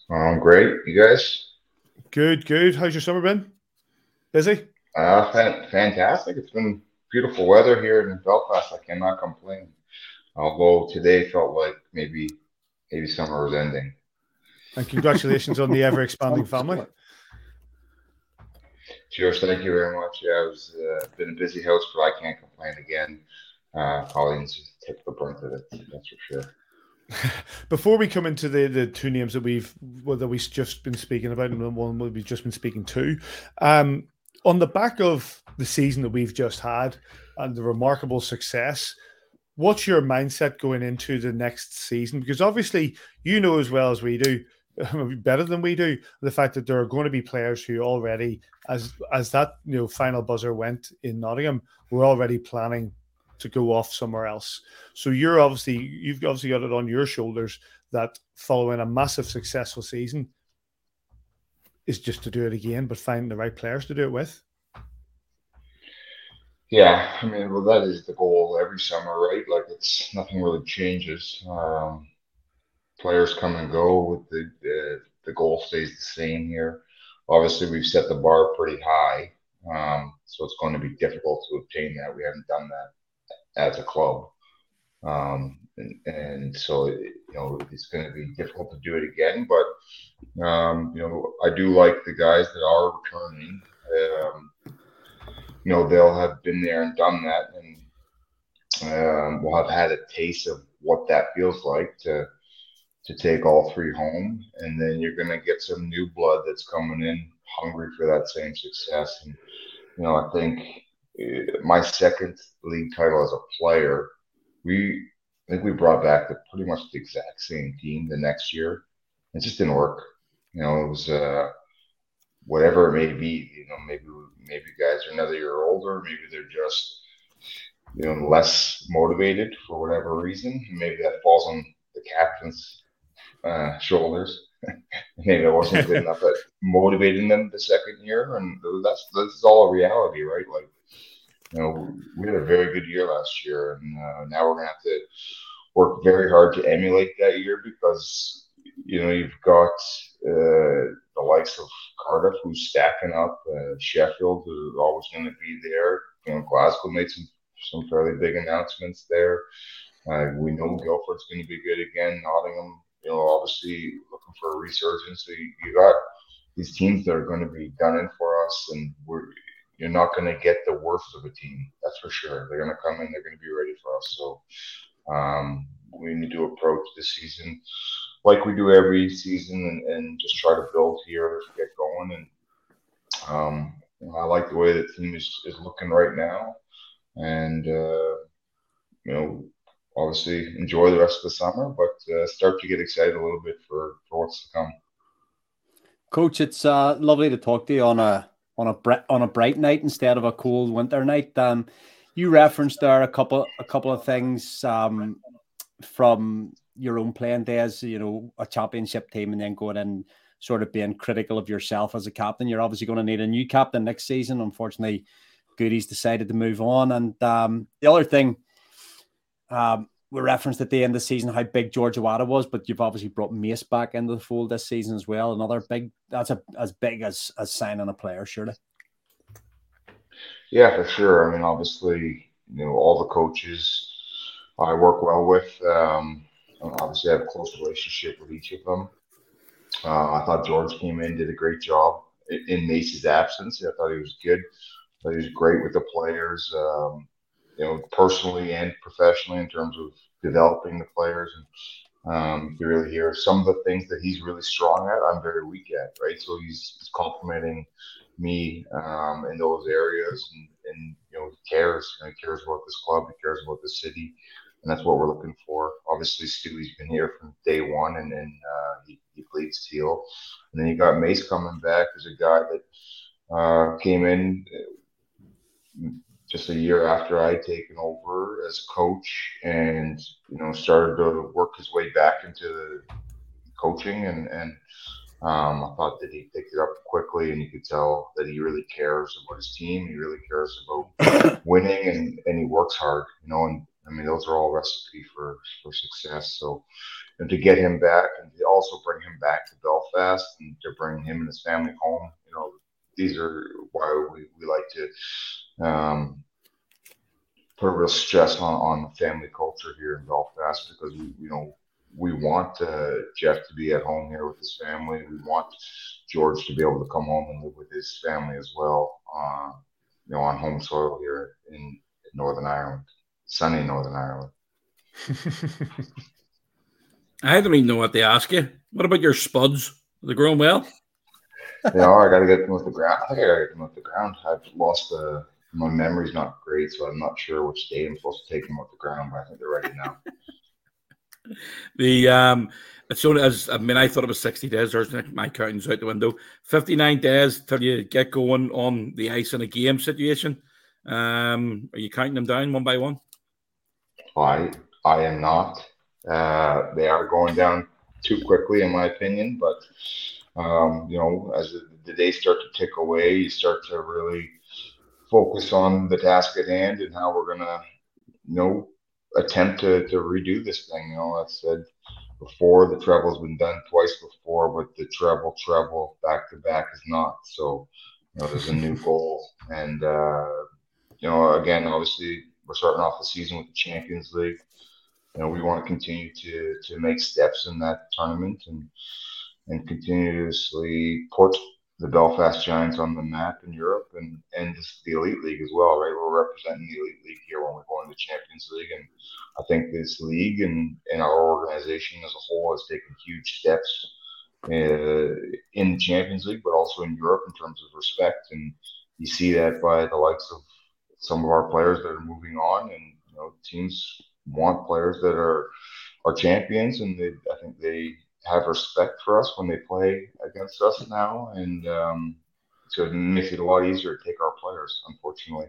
Um, great. You guys?
Good, good. How's your summer been? Busy?
Uh, fantastic. It's been beautiful weather here in Belfast. I cannot complain. Although today felt like maybe maybe summer was ending.
And congratulations on the ever expanding family.
Cheers. Thank you very much. Yeah, it's uh, been a busy house, but I can't complain again. Uh, Colleen's just took the brunt of it. That's for sure.
Before we come into the the two names that we've well, that we've just been speaking about and the one we've just been speaking to, um, on the back of the season that we've just had and the remarkable success, what's your mindset going into the next season? Because obviously, you know as well as we do, better than we do, the fact that there are going to be players who already, as as that you know final buzzer went in Nottingham, we're already planning to go off somewhere else. So you're obviously you've obviously got it on your shoulders that following a massive successful season is just to do it again, but finding the right players to do it with.
Yeah, I mean, well, that is the goal every summer, right? Like it's nothing really changes. Um, players come and go. With the, the the goal stays the same here. Obviously, we've set the bar pretty high, um, so it's going to be difficult to obtain that. We haven't done that as a club, um, and, and so you know it's going to be difficult to do it again. But um, you know, I do like the guys that are returning. You know, they'll have been there and done that, and um, we'll have had a taste of what that feels like to to take all three home, and then you're going to get some new blood that's coming in hungry for that same success. And you know, I think uh, my second league title as a player, we I think we brought back the pretty much the exact same team the next year. It just didn't work. You know, it was uh, whatever it may be. You know, maybe maybe guys are another year older. Maybe they're just you know less motivated for whatever reason. Maybe that falls on the captain's uh, shoulders. Maybe I wasn't good enough at motivating them the second year, and that's that's all a reality, right? Like, you know, we had a very good year last year, and uh, now we're gonna have to work very hard to emulate that year because you know you've got uh, the likes of Cardiff who's stacking up, uh, Sheffield who's always going to be there. You know, Glasgow made some some fairly big announcements there. Uh, we know Guildford's going to be good again. Nottingham you know, obviously looking for a resurgence. So you, you got these teams that are going to be gunning for us, and we're you're not going to get the worst of a team. That's for sure. They're going to come in. They're going to be ready for us. So um, we need to approach this season like we do every season, and, and just try to build here to get going. And um, you know, I like the way the team is, is looking right now, and uh, you know obviously enjoy the rest of the summer, but uh, start to get excited a little bit for for what's to come.
Coach, it's uh, lovely to talk to you on a on a bre- on a bright night instead of a cold winter night. Um, you referenced there a couple a couple of things um, from your own playing days. You know, a championship team, and then going in sort of being critical of yourself as a captain. You're obviously going to need a new captain next season. Unfortunately, Goody's decided to move on, and um, the other thing um, we referenced at the end of the season how big George Awada was, but you've obviously brought Mace back into the fold this season as well. Another big that's a, as big as as signing a player, surely.
Yeah, for sure. I mean, obviously, you know, all the coaches I work well with. Um, obviously, I have a close relationship with each of them. Uh, I thought George came in, did a great job in Macy's absence. I thought he was good. I thought he was great with the players. Um, you know, personally and professionally in terms of developing the players. And um, you really hear some of the things that he's really strong at, I'm very weak at, right? So he's, he's complimenting me um, in those areas and, and you know, he cares. He cares about this club, he cares about the city. And that's what we're looking for. Obviously, Stewie's been here from day one, and then uh, he, he bleeds teal. And then you got Mace coming back as a guy that uh, came in just a year after I'd taken over as coach and, you know, started to work his way back into the coaching. And, and um, I thought that he picked it up quickly and you could tell that he really cares about his team. He really cares about winning and, and he works hard, you know, and I mean, those are all recipe for, for success. So, and to get him back and to also bring him back to Belfast and to bring him and his family home, you know, these are why we, we like to um, put a real stress on, on family culture here in Belfast because we, you know, we want uh, Jeff to be at home here with his family. We want George to be able to come home and live with his family as well, uh, you know, on home soil here in Northern Ireland, sunny Northern Ireland.
I don't even know what they ask you. What about your spuds? Are they growing well?
They are. I got to get them off the ground. I think I got to get them with the ground. I've lost the. My memory's not great, so I'm not sure which day I'm supposed to take them off the ground, but I think they're ready now.
the um, it's only as I mean, I thought it was 60 days. There's my counting's out the window. 59 days till you get going on the ice in a game situation. Um, are you counting them down one by one?
I I am not. Uh, they are going down too quickly, in my opinion. But um, you know, as the, the days start to tick away, you start to really focus on the task at hand and how we're gonna, you know, attempt to, to redo this thing. You know, I said before the treble's been done twice before, but the treble treble back to back is not. So, you know, there's a new goal, and uh, you know, again, obviously, we're starting off the season with the Champions League. You know, we want to continue to to make steps in that tournament and and continuously put the Belfast Giants on the map in Europe and and the Elite League as well, right? We're representing the Elite League here when we're going to the Champions League, and I think this league and and our organization as a whole has taken huge steps uh, in the Champions League, but also in Europe in terms of respect, and you see that by the likes of some of our players that are moving on, and you know teams want players that are are champions, and they I think they have respect for us when they play against us now, and um, so it makes it a lot easier to take our players. Unfortunately.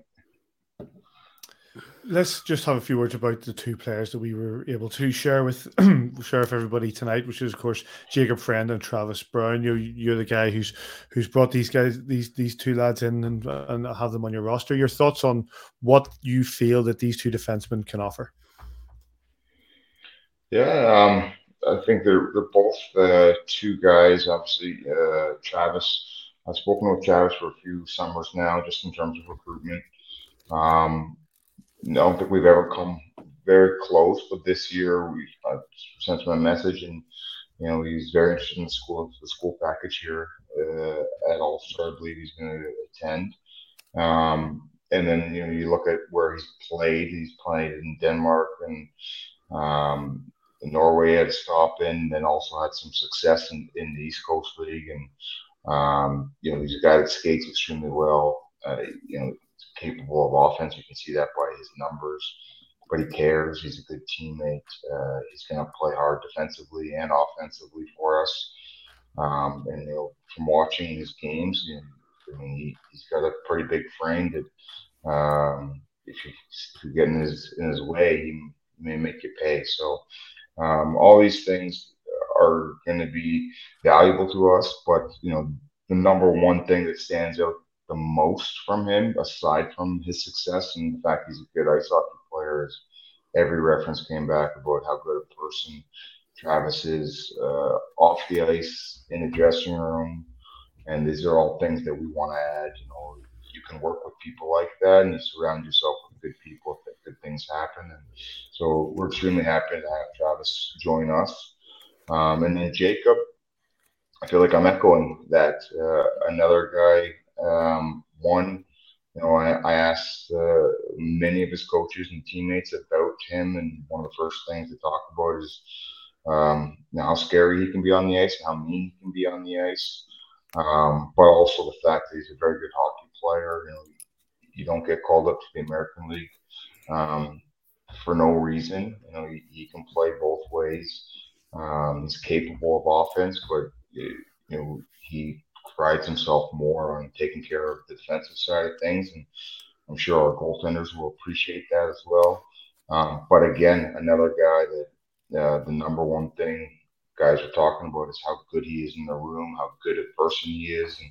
Let's just have a few words about the two players that we were able to share with share with everybody tonight, which is of course Jacob Friend and Travis Brown. You're you're the guy who's who's brought these guys these these two lads in and and have them on your roster. Your thoughts on what you feel that these two defensemen can offer?
Yeah, um, I think they're they're both uh, two guys. Obviously, uh, Travis. I've spoken with Travis for a few summers now, just in terms of recruitment. Um, I don't think we've ever come very close, but this year we uh, sent him a message, and you know he's very interested in the school the school package here uh, at Ulster. I believe he's going to attend. Um, and then you know you look at where he's played. He's played in Denmark and um, Norway had a stop in, then also had some success in, in the East Coast League. And, um, you know, he's a guy that skates extremely well. Uh, you know, capable of offense. You can see that by his numbers. But he cares. He's a good teammate. Uh, he's going to play hard defensively and offensively for us. Um, and you know, from watching his games, you know, I mean, he, has got a pretty big frame that um, if you, if you get in his in his way, he may make you pay. So um, all these things are going to be valuable to us, but you know, the number one thing that stands out the most from him, aside from his success and the fact he's a good ice hockey player, is every reference came back about how good a person Travis is uh, off the ice, in the dressing room, and these are all things that we want to add. You know, you can work with people like that, and you surround yourself with good people good things happen. And so we're extremely happy to have Travis join us. Um, and then Jacob, I feel like I'm echoing that. Uh, another guy, um, one, you know, I, I asked uh, many of his coaches and teammates about him, and one of the first things to talk about is um, how scary he can be on the ice, how mean he can be on the ice, um, but also the fact that he's a very good hockey player. You know, you don't get called up to the American League um, for no reason. You know, he, he can play both ways. Um, he's capable of offense, but you know he prides himself more on taking care of the defensive side of things, and I'm sure our goaltenders will appreciate that as well. Um, but again, another guy that uh, the number one thing guys are talking about is how good he is in the room, how good a person he is, and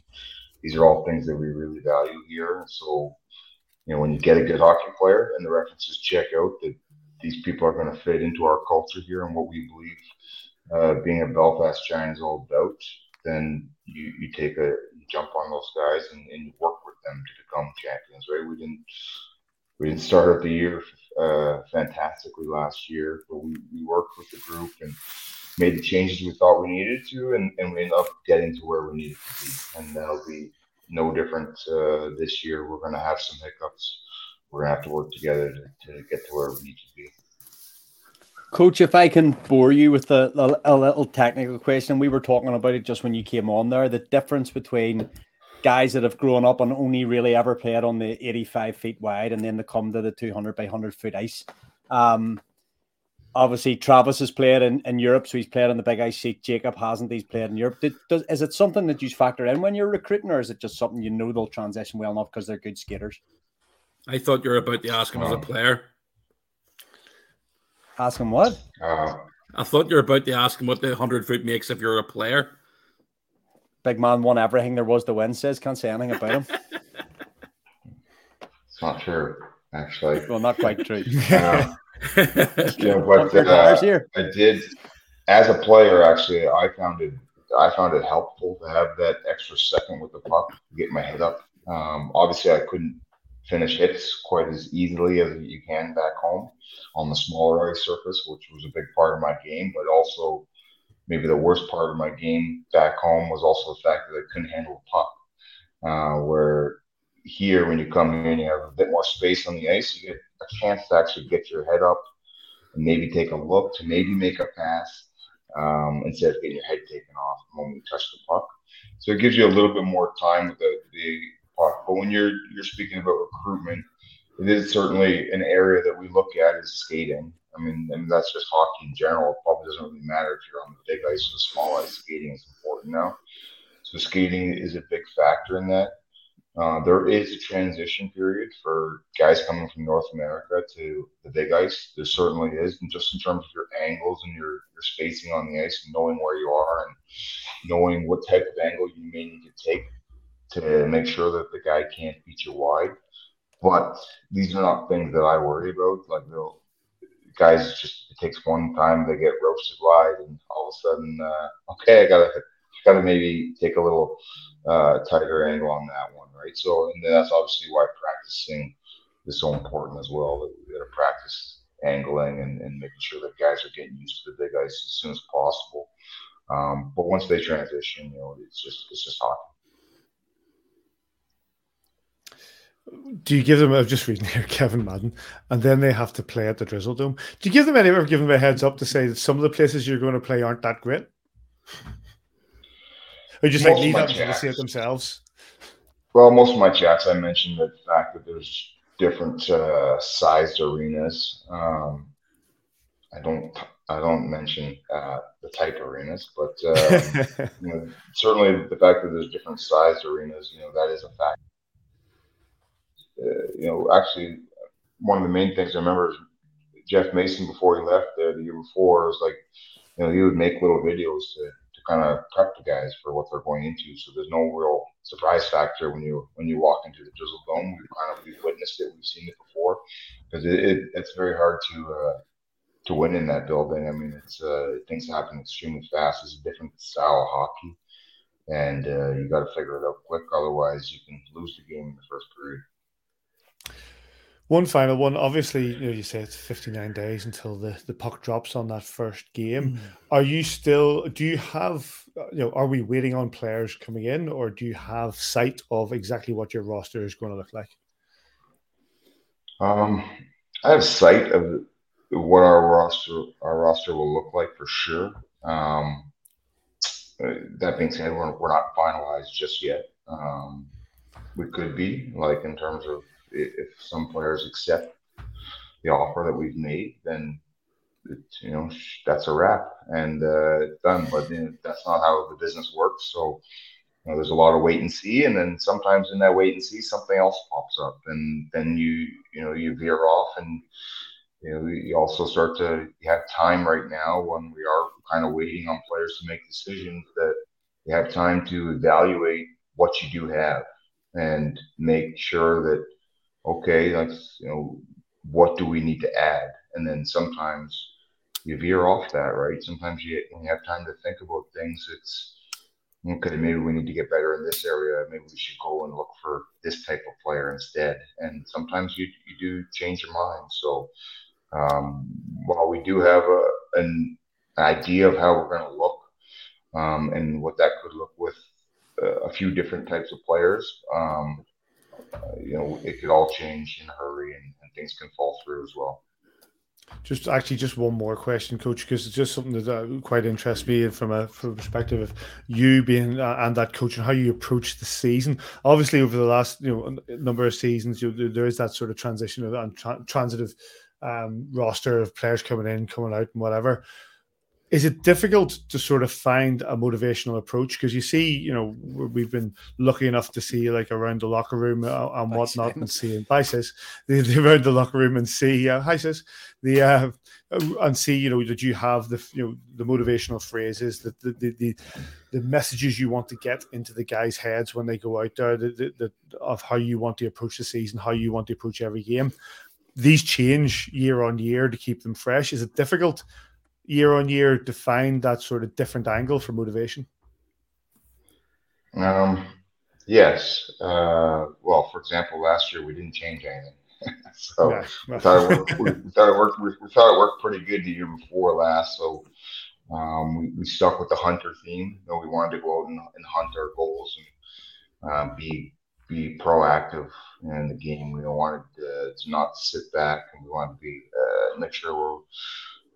these are all things that we really value here. So you know, when you get a good hockey player and the references check out that these people are going to fit into our culture here and what we believe uh, being a Belfast Giant is all about, then you, you take a you jump on those guys and, and you work with them to become champions, right? We didn't we didn't start out the year uh, fantastically last year, but we, we worked with the group and made the changes we thought we needed to, and, and we ended up getting to where we needed to be. And that'll be no different uh, this year. We're going to have some hiccups. We're going to have to work together to, to get to where we need to be.
Coach, if I can bore you with a, a, a, little technical question, we were talking about it just when you came on there. The difference between guys that have grown up and only really ever played on the 85 feet wide and then they come to the 200 by 100 foot ice. Um, obviously, Travis has played in, in Europe, so he's played on the big ice sheet. Jacob hasn't, he's played in Europe. Did, does, is it something that you factor in when you're recruiting, or is it just something you know they'll transition well enough because they're good skaters?
I thought you were about to ask him as a player.
Ask him what?
Uh,
I thought you were about to ask him what the hundred foot makes if you're a player.
Big man won everything there was to win. Says can't say anything about him.
it's not true, actually.
Well, not quite true.
Yeah, but uh, I did, as a player, actually, I found it. I found it helpful to have that extra second with the puck, get my head up. Um, obviously, I couldn't finish hits quite as easily as you can back home on the smaller ice surface, which was a big part of my game. But also, maybe the worst part of my game back home was also the fact that I couldn't handle the puck. Uh, where here, when you come in, you have a bit more space on the ice, you get a chance to actually get your head up and maybe take a look to maybe make a pass um, instead of getting your head taken off the moment you touch the puck. So it gives you a little bit more time with the, the puck. But when you're you're speaking about recruitment, it is certainly an area that we look at is skating. I mean, and that's just hockey in general. It probably doesn't really matter if you're on the big ice or the small ice. Skating is important now. So skating is a big factor in that. Uh, there is a transition period for guys coming from North America to the big ice. There certainly is, and just in terms of your angles and your, your spacing on the ice and knowing where you are and knowing what type of angle you may need to take to make sure that the guy can't beat you wide. But these are not things that I worry about. Like they'll guys just it takes one time they get roasted wide, and all of a sudden, uh, okay, I gotta gotta maybe take a little uh, tighter angle on that one, right? So, and that's obviously why practicing is so important as well. That we gotta practice angling and, and making sure that guys are getting used to the big ice as soon as possible. Um, but once they transition, you know, it's just it's just hockey.
Do you give them? I'm just reading here, Kevin Madden, and then they have to play at the Drizzle Dome. Do you give them any? Ever give them a heads up to say that some of the places you're going to play aren't that great? Or just most like leave them to see it themselves?
Well, most of my chats, I mentioned the fact that there's different uh, sized arenas. Um, I don't, I don't mention uh, the type arenas, but uh, you know, certainly the fact that there's different sized arenas, you know, that is a fact you know, actually, one of the main things I remember is Jeff Mason before he left there the year before was like, you know, he would make little videos to, to kind of prep the guys for what they're going into. So there's no real surprise factor when you when you walk into the Drizzle Dome. We've kind of we've witnessed it, we've seen it before, because it, it, it's very hard to uh, to win in that building. I mean, it's uh, things happen extremely fast. It's a different style of hockey, and uh, you got to figure it out quick. Otherwise, you can lose the game in the first period.
One final one. Obviously, you know, you say it's 59 days until the, the puck drops on that first game. Mm. Are you still, do you have, you know, are we waiting on players coming in or do you have sight of exactly what your roster is going to look like?
Um, I have sight of what our roster, our roster will look like for sure. Um, uh, that being said, we're, we're not finalized just yet. Um, we could be like in terms of if some players accept the offer that we've made, then you know that's a wrap and uh, done. But you know, that's not how the business works. So you know, there's a lot of wait and see, and then sometimes in that wait and see, something else pops up, and then you you know you veer off, and you know you also start to have time right now when we are kind of waiting on players to make decisions that you have time to evaluate what you do have and make sure that okay, that's you know, what do we need to add? And then sometimes you veer off that, right? Sometimes you when you have time to think about things, it's okay, maybe we need to get better in this area. Maybe we should go and look for this type of player instead. And sometimes you you do change your mind. So um, while we do have a, an idea of how we're going to look um, and what that could look with uh, a few different types of players. Um, you know, it could all change in a hurry and, and things can fall through as well.
Just actually, just one more question, Coach, because it's just something that uh, quite interests me from a from a perspective of you being uh, and that coach and how you approach the season. Obviously, over the last you know number of seasons, you, there is that sort of transition of and tra- transitive um, roster of players coming in, coming out, and whatever is it difficult to sort of find a motivational approach? Because you see you know we've been lucky enough to see like around the locker room uh, and whatnot and seeing hi sis. The, the, around the locker room and see uh, hi sis. The uh, and see you know did you have the you know the motivational phrases the the, the the messages you want to get into the guys heads when they go out there the, the, the, of how you want to approach the season how you want to approach every game. These change year on year to keep them fresh. Is it difficult year on year to find that sort of different angle for motivation?
Um, yes. Uh, well, for example, last year we didn't change anything. so yeah. we, thought it worked, we, thought it worked. We, thought it worked pretty good the year before last. So um, we, we stuck with the hunter theme. You know, we wanted to go out and, and hunt our goals and uh, be be proactive in the game. We don't to, to not sit back, and we wanted to be uh, make sure we're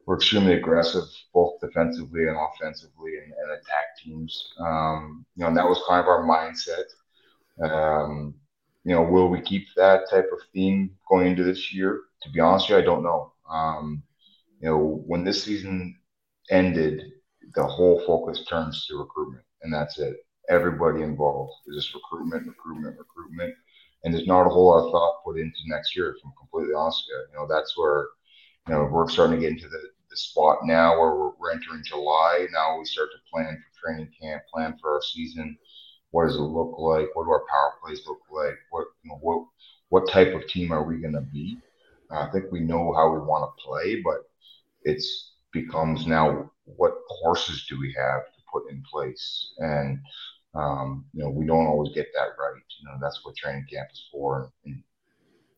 we're extremely aggressive, both defensively and offensively, and, and attack teams. Um, you know, and that was kind of our mindset. Um, you know, will we keep that type of theme going into this year? To be honest with you, I don't know. Um, you know, when this season ended, the whole focus turns to recruitment, and that's it. Everybody involved is just recruitment, recruitment, recruitment, and there's not a whole lot of thought put into next year. If I'm completely honest with you, you know, that's where you know we're starting to get into the the spot now where we're, we're entering July. Now we start to plan for training camp, plan for our season. What does it look like? What do our power plays look like? What you know, what what type of team are we going to be? I think we know how we want to play, but it's becomes now what courses do we have to put in place? And um, you know, we don't always get that right. You know, that's what training camp is for in,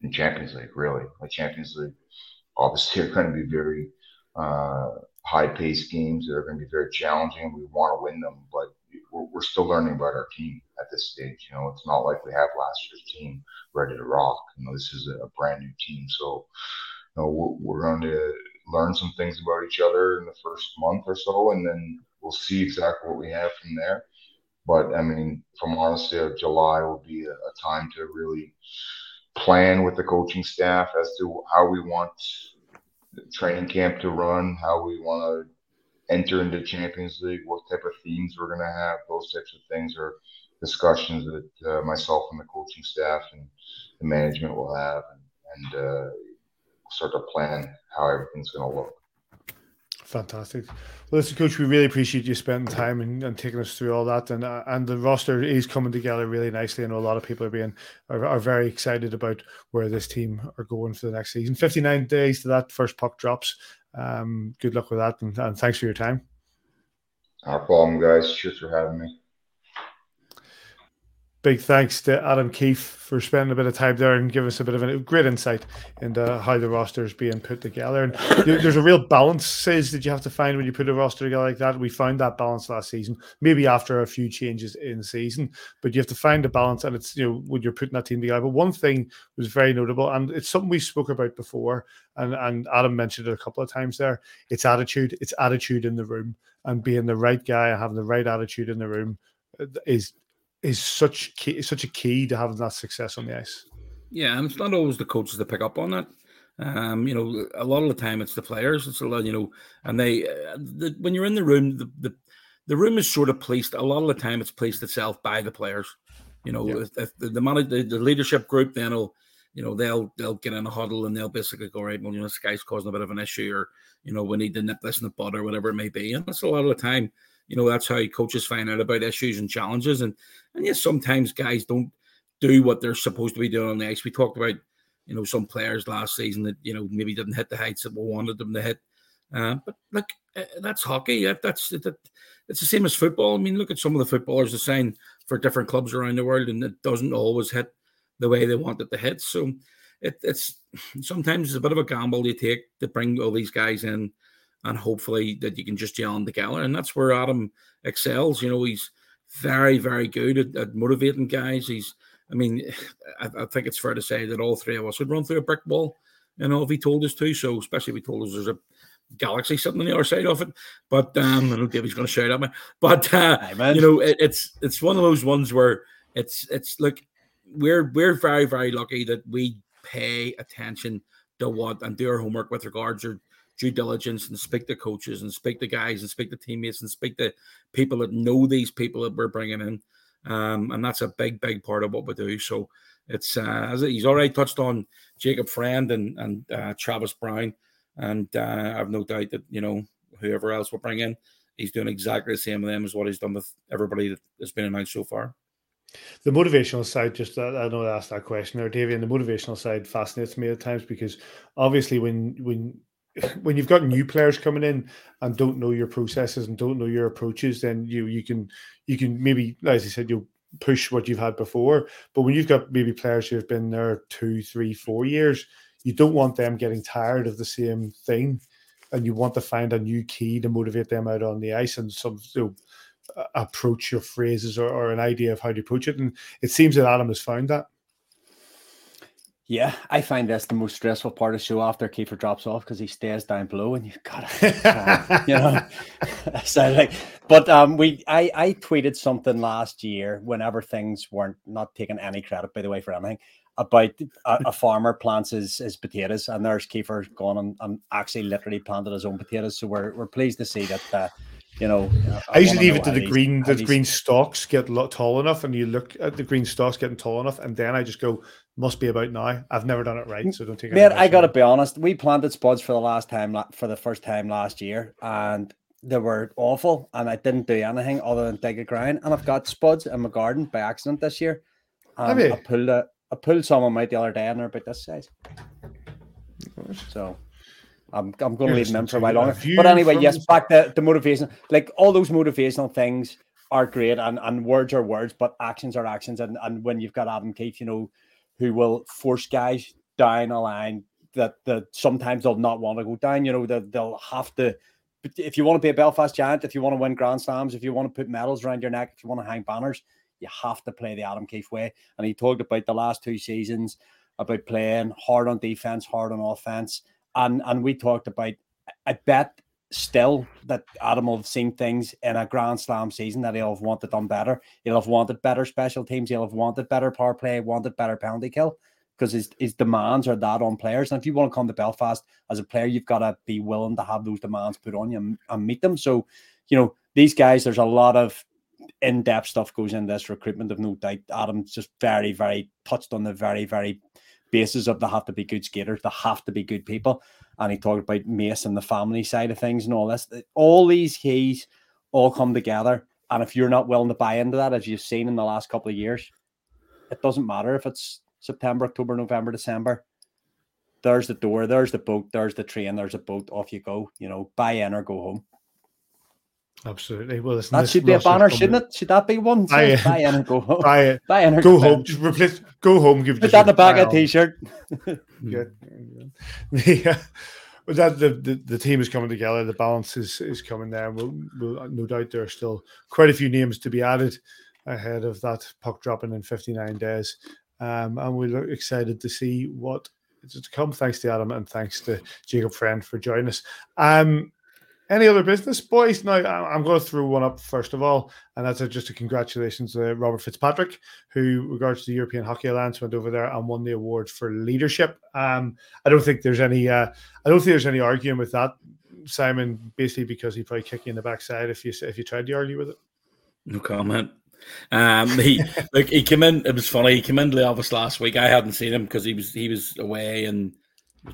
in Champions League, really. Like Champions League, obviously, are going to be very uh, high paced games that are going to be very challenging. We want to win them, but we're, we're, still learning about our team at this stage. You know, it's not like we have last year's team ready to rock. You know, this is a, brand new team. So, you know, we're, we're going to learn some things about each other in the first month or so, and then we'll see exactly what we have from there. But I mean, from honestly, uh, July will be a, a time to really plan with the coaching staff as to how we want training camp to run, how we want to enter into Champions League, what type of themes we're going to have. Those types of things are discussions that uh, myself and the coaching staff and the management will have, and, and uh, start to plan how everything's going to look.
Fantastic. Well, listen, Coach, we really appreciate you spending time and, and taking us through all that. And uh, and the roster is coming together really nicely. I know a lot of people are being are, are very excited about where this team are going for the next season. Fifty nine days to that first puck drops. Um, good luck with that, and, and thanks for your time.
No problem, guys. Cheers for having me
big thanks to Adam Keefe for spending a bit of time there and giving us a bit of a great insight into how the roster is being put together. And there's a real balance, says that you have to find when you put a roster together like that. We found that balance last season, maybe after a few changes in season, but you have to find a balance. And it's, you know, when you're putting that team together. But one thing was very notable, and it's something we spoke about before, and, and Adam mentioned it a couple of times there. It's attitude, it's attitude in the room, and being the right guy and having the right attitude in the room uh, is is such key, such a key to having that success on the ice.
Yeah, and it's not always the coaches that pick up on that. Um, you know, a lot of the time it's the players. It's a lot, you know, and they uh, the, when you're in the room, the, the the room is sort of placed. A lot of the time, it's placed itself by the players. You know, yeah. if, if the, the, the the leadership group, then will you know they'll they'll get in a huddle and they'll basically go right. Well, you know, this guy's causing a bit of an issue, or you know, we need to nip this in the bud, or whatever it may be. And that's a lot of the time you know, that's how coaches find out about issues and challenges. And and yes, sometimes guys don't do what they're supposed to be doing on the ice. We talked about, you know, some players last season that you know maybe didn't hit the heights that we wanted them to hit. Uh, but look, uh, that's hockey. That's that, it's the same as football. I mean, look at some of the footballers that sign for different clubs around the world, and it doesn't always hit the way they want it to hit. So it, it's sometimes it's a bit of a gamble you take to bring all these guys in and hopefully that you can just gel them together. And that's where Adam excels. You know, he's very, very good at, at motivating guys. He's, I mean, I, I, think it's fair to say that all three of us would run through a brick wall You know, if he told us to. So especially if he told us there's a galaxy sitting on the other side of it. But um, I know Davey's going to shout at me. But uh,
Amen.
you know, it, it's it's one of those ones where it's it's look, we're we're very very lucky that we pay attention to what and do our homework with regards to due diligence and speak to coaches and speak to guys and speak to teammates and speak to people that know these people that we're bringing in. Um, and that's a big, big part of what we do. So it's uh, as he's already touched on Jacob Friend and and uh, Travis Brown, and uh, I've no doubt that you know whoever else will bring in, he's doing exactly the same with them as what he's done with everybody that has been announced so far.
The motivational side, just uh, I don't know I asked that question there, Davey, and the motivational side fascinates me at times because obviously when when when you've got new players coming in and don't know your processes and don't know your approaches, then you you can you can maybe, as I said, you'll push what you've had before. But when you've got maybe players who've been there two, three, four years, you don't want them getting tired of the same thing, and you want to find a new key to motivate them out on the ice and some you know, approach your phrases or, or an idea of how to approach it. And it seems that Adam has found that.
Yeah, I find this the most stressful part of the show after Kiefer drops off because he stays down below and you've got to, you know. so like, but um, we I I tweeted something last year whenever things weren't not taking any credit by the way for anything about a, a farmer plants his, his potatoes and there's Kiefer gone and, and actually literally planted his own potatoes. So we're we're pleased to see that. Uh, you know,
I, usually leave it to the green, the green stalks get tall enough, and you look at the green stalks getting tall enough, and then I just go, must be about now. I've never done it right, so don't take it.
Man, I gotta be honest. We planted spuds for the last time, for the first time last year, and they were awful, and I didn't do anything other than dig a ground. And I've got spuds in my garden by accident this year. Um, I pulled a, I pulled some of them out the other day, and they're about this size. So I'm, I'm going to leave them in for a while longer. But anyway, yes, back to the motivation. Like all those motivational things are great, and, and words are words, but actions are actions. And, and when you've got Adam Keefe, you know, who will force guys down a line that, that sometimes they'll not want to go down, you know, that they'll have to. If you want to be a Belfast Giant, if you want to win Grand Slams, if you want to put medals around your neck, if you want to hang banners, you have to play the Adam Keefe way. And he talked about the last two seasons about playing hard on defense, hard on offense and and we talked about. I bet still that Adam will have seen things in a Grand Slam season that he'll have wanted done better. He'll have wanted better special teams. He'll have wanted better power play. Wanted better penalty kill because his, his demands are that on players. And if you want to come to Belfast as a player, you've got to be willing to have those demands put on you and, and meet them. So, you know, these guys, there's a lot of in-depth stuff goes in this recruitment of no doubt. Adam's just very, very touched on the very, very basis of they have to be good skaters, they have to be good people. And he talked about Mace and the family side of things and all this. All these keys all come together. And if you're not willing to buy into that, as you've seen in the last couple of years, it doesn't matter if it's September, October, November, December. There's the door, there's the boat, there's the train, there's a boat, off you go. You know, buy in or go home.
Absolutely. Well,
that should be a banner, shouldn't it? Should that be one? Buy, so buy in and go home.
Buy it.
Buy in
and go home. Just replace. Go home. Give
put that in the back of a t-shirt.
Good. Yeah. But that the, the, the team is coming together. The balance is is coming there. We'll, we'll no doubt there are still quite a few names to be added ahead of that puck dropping in 59 days. Um, and we're excited to see what is to come. Thanks to Adam and thanks to Jacob Friend for joining us. Um, any other business, boys? Now, I'm going to throw one up first of all, and that's a, just a congratulations to Robert Fitzpatrick, who, regards to the European Hockey Alliance, went over there and won the award for leadership. Um, I don't think there's any, uh, I don't think there's any arguing with that, Simon. Basically, because he probably kick you in the backside if you if you tried to argue with it.
No comment. Um, he like he came in. It was funny. He came into the office last week. I hadn't seen him because he was he was away and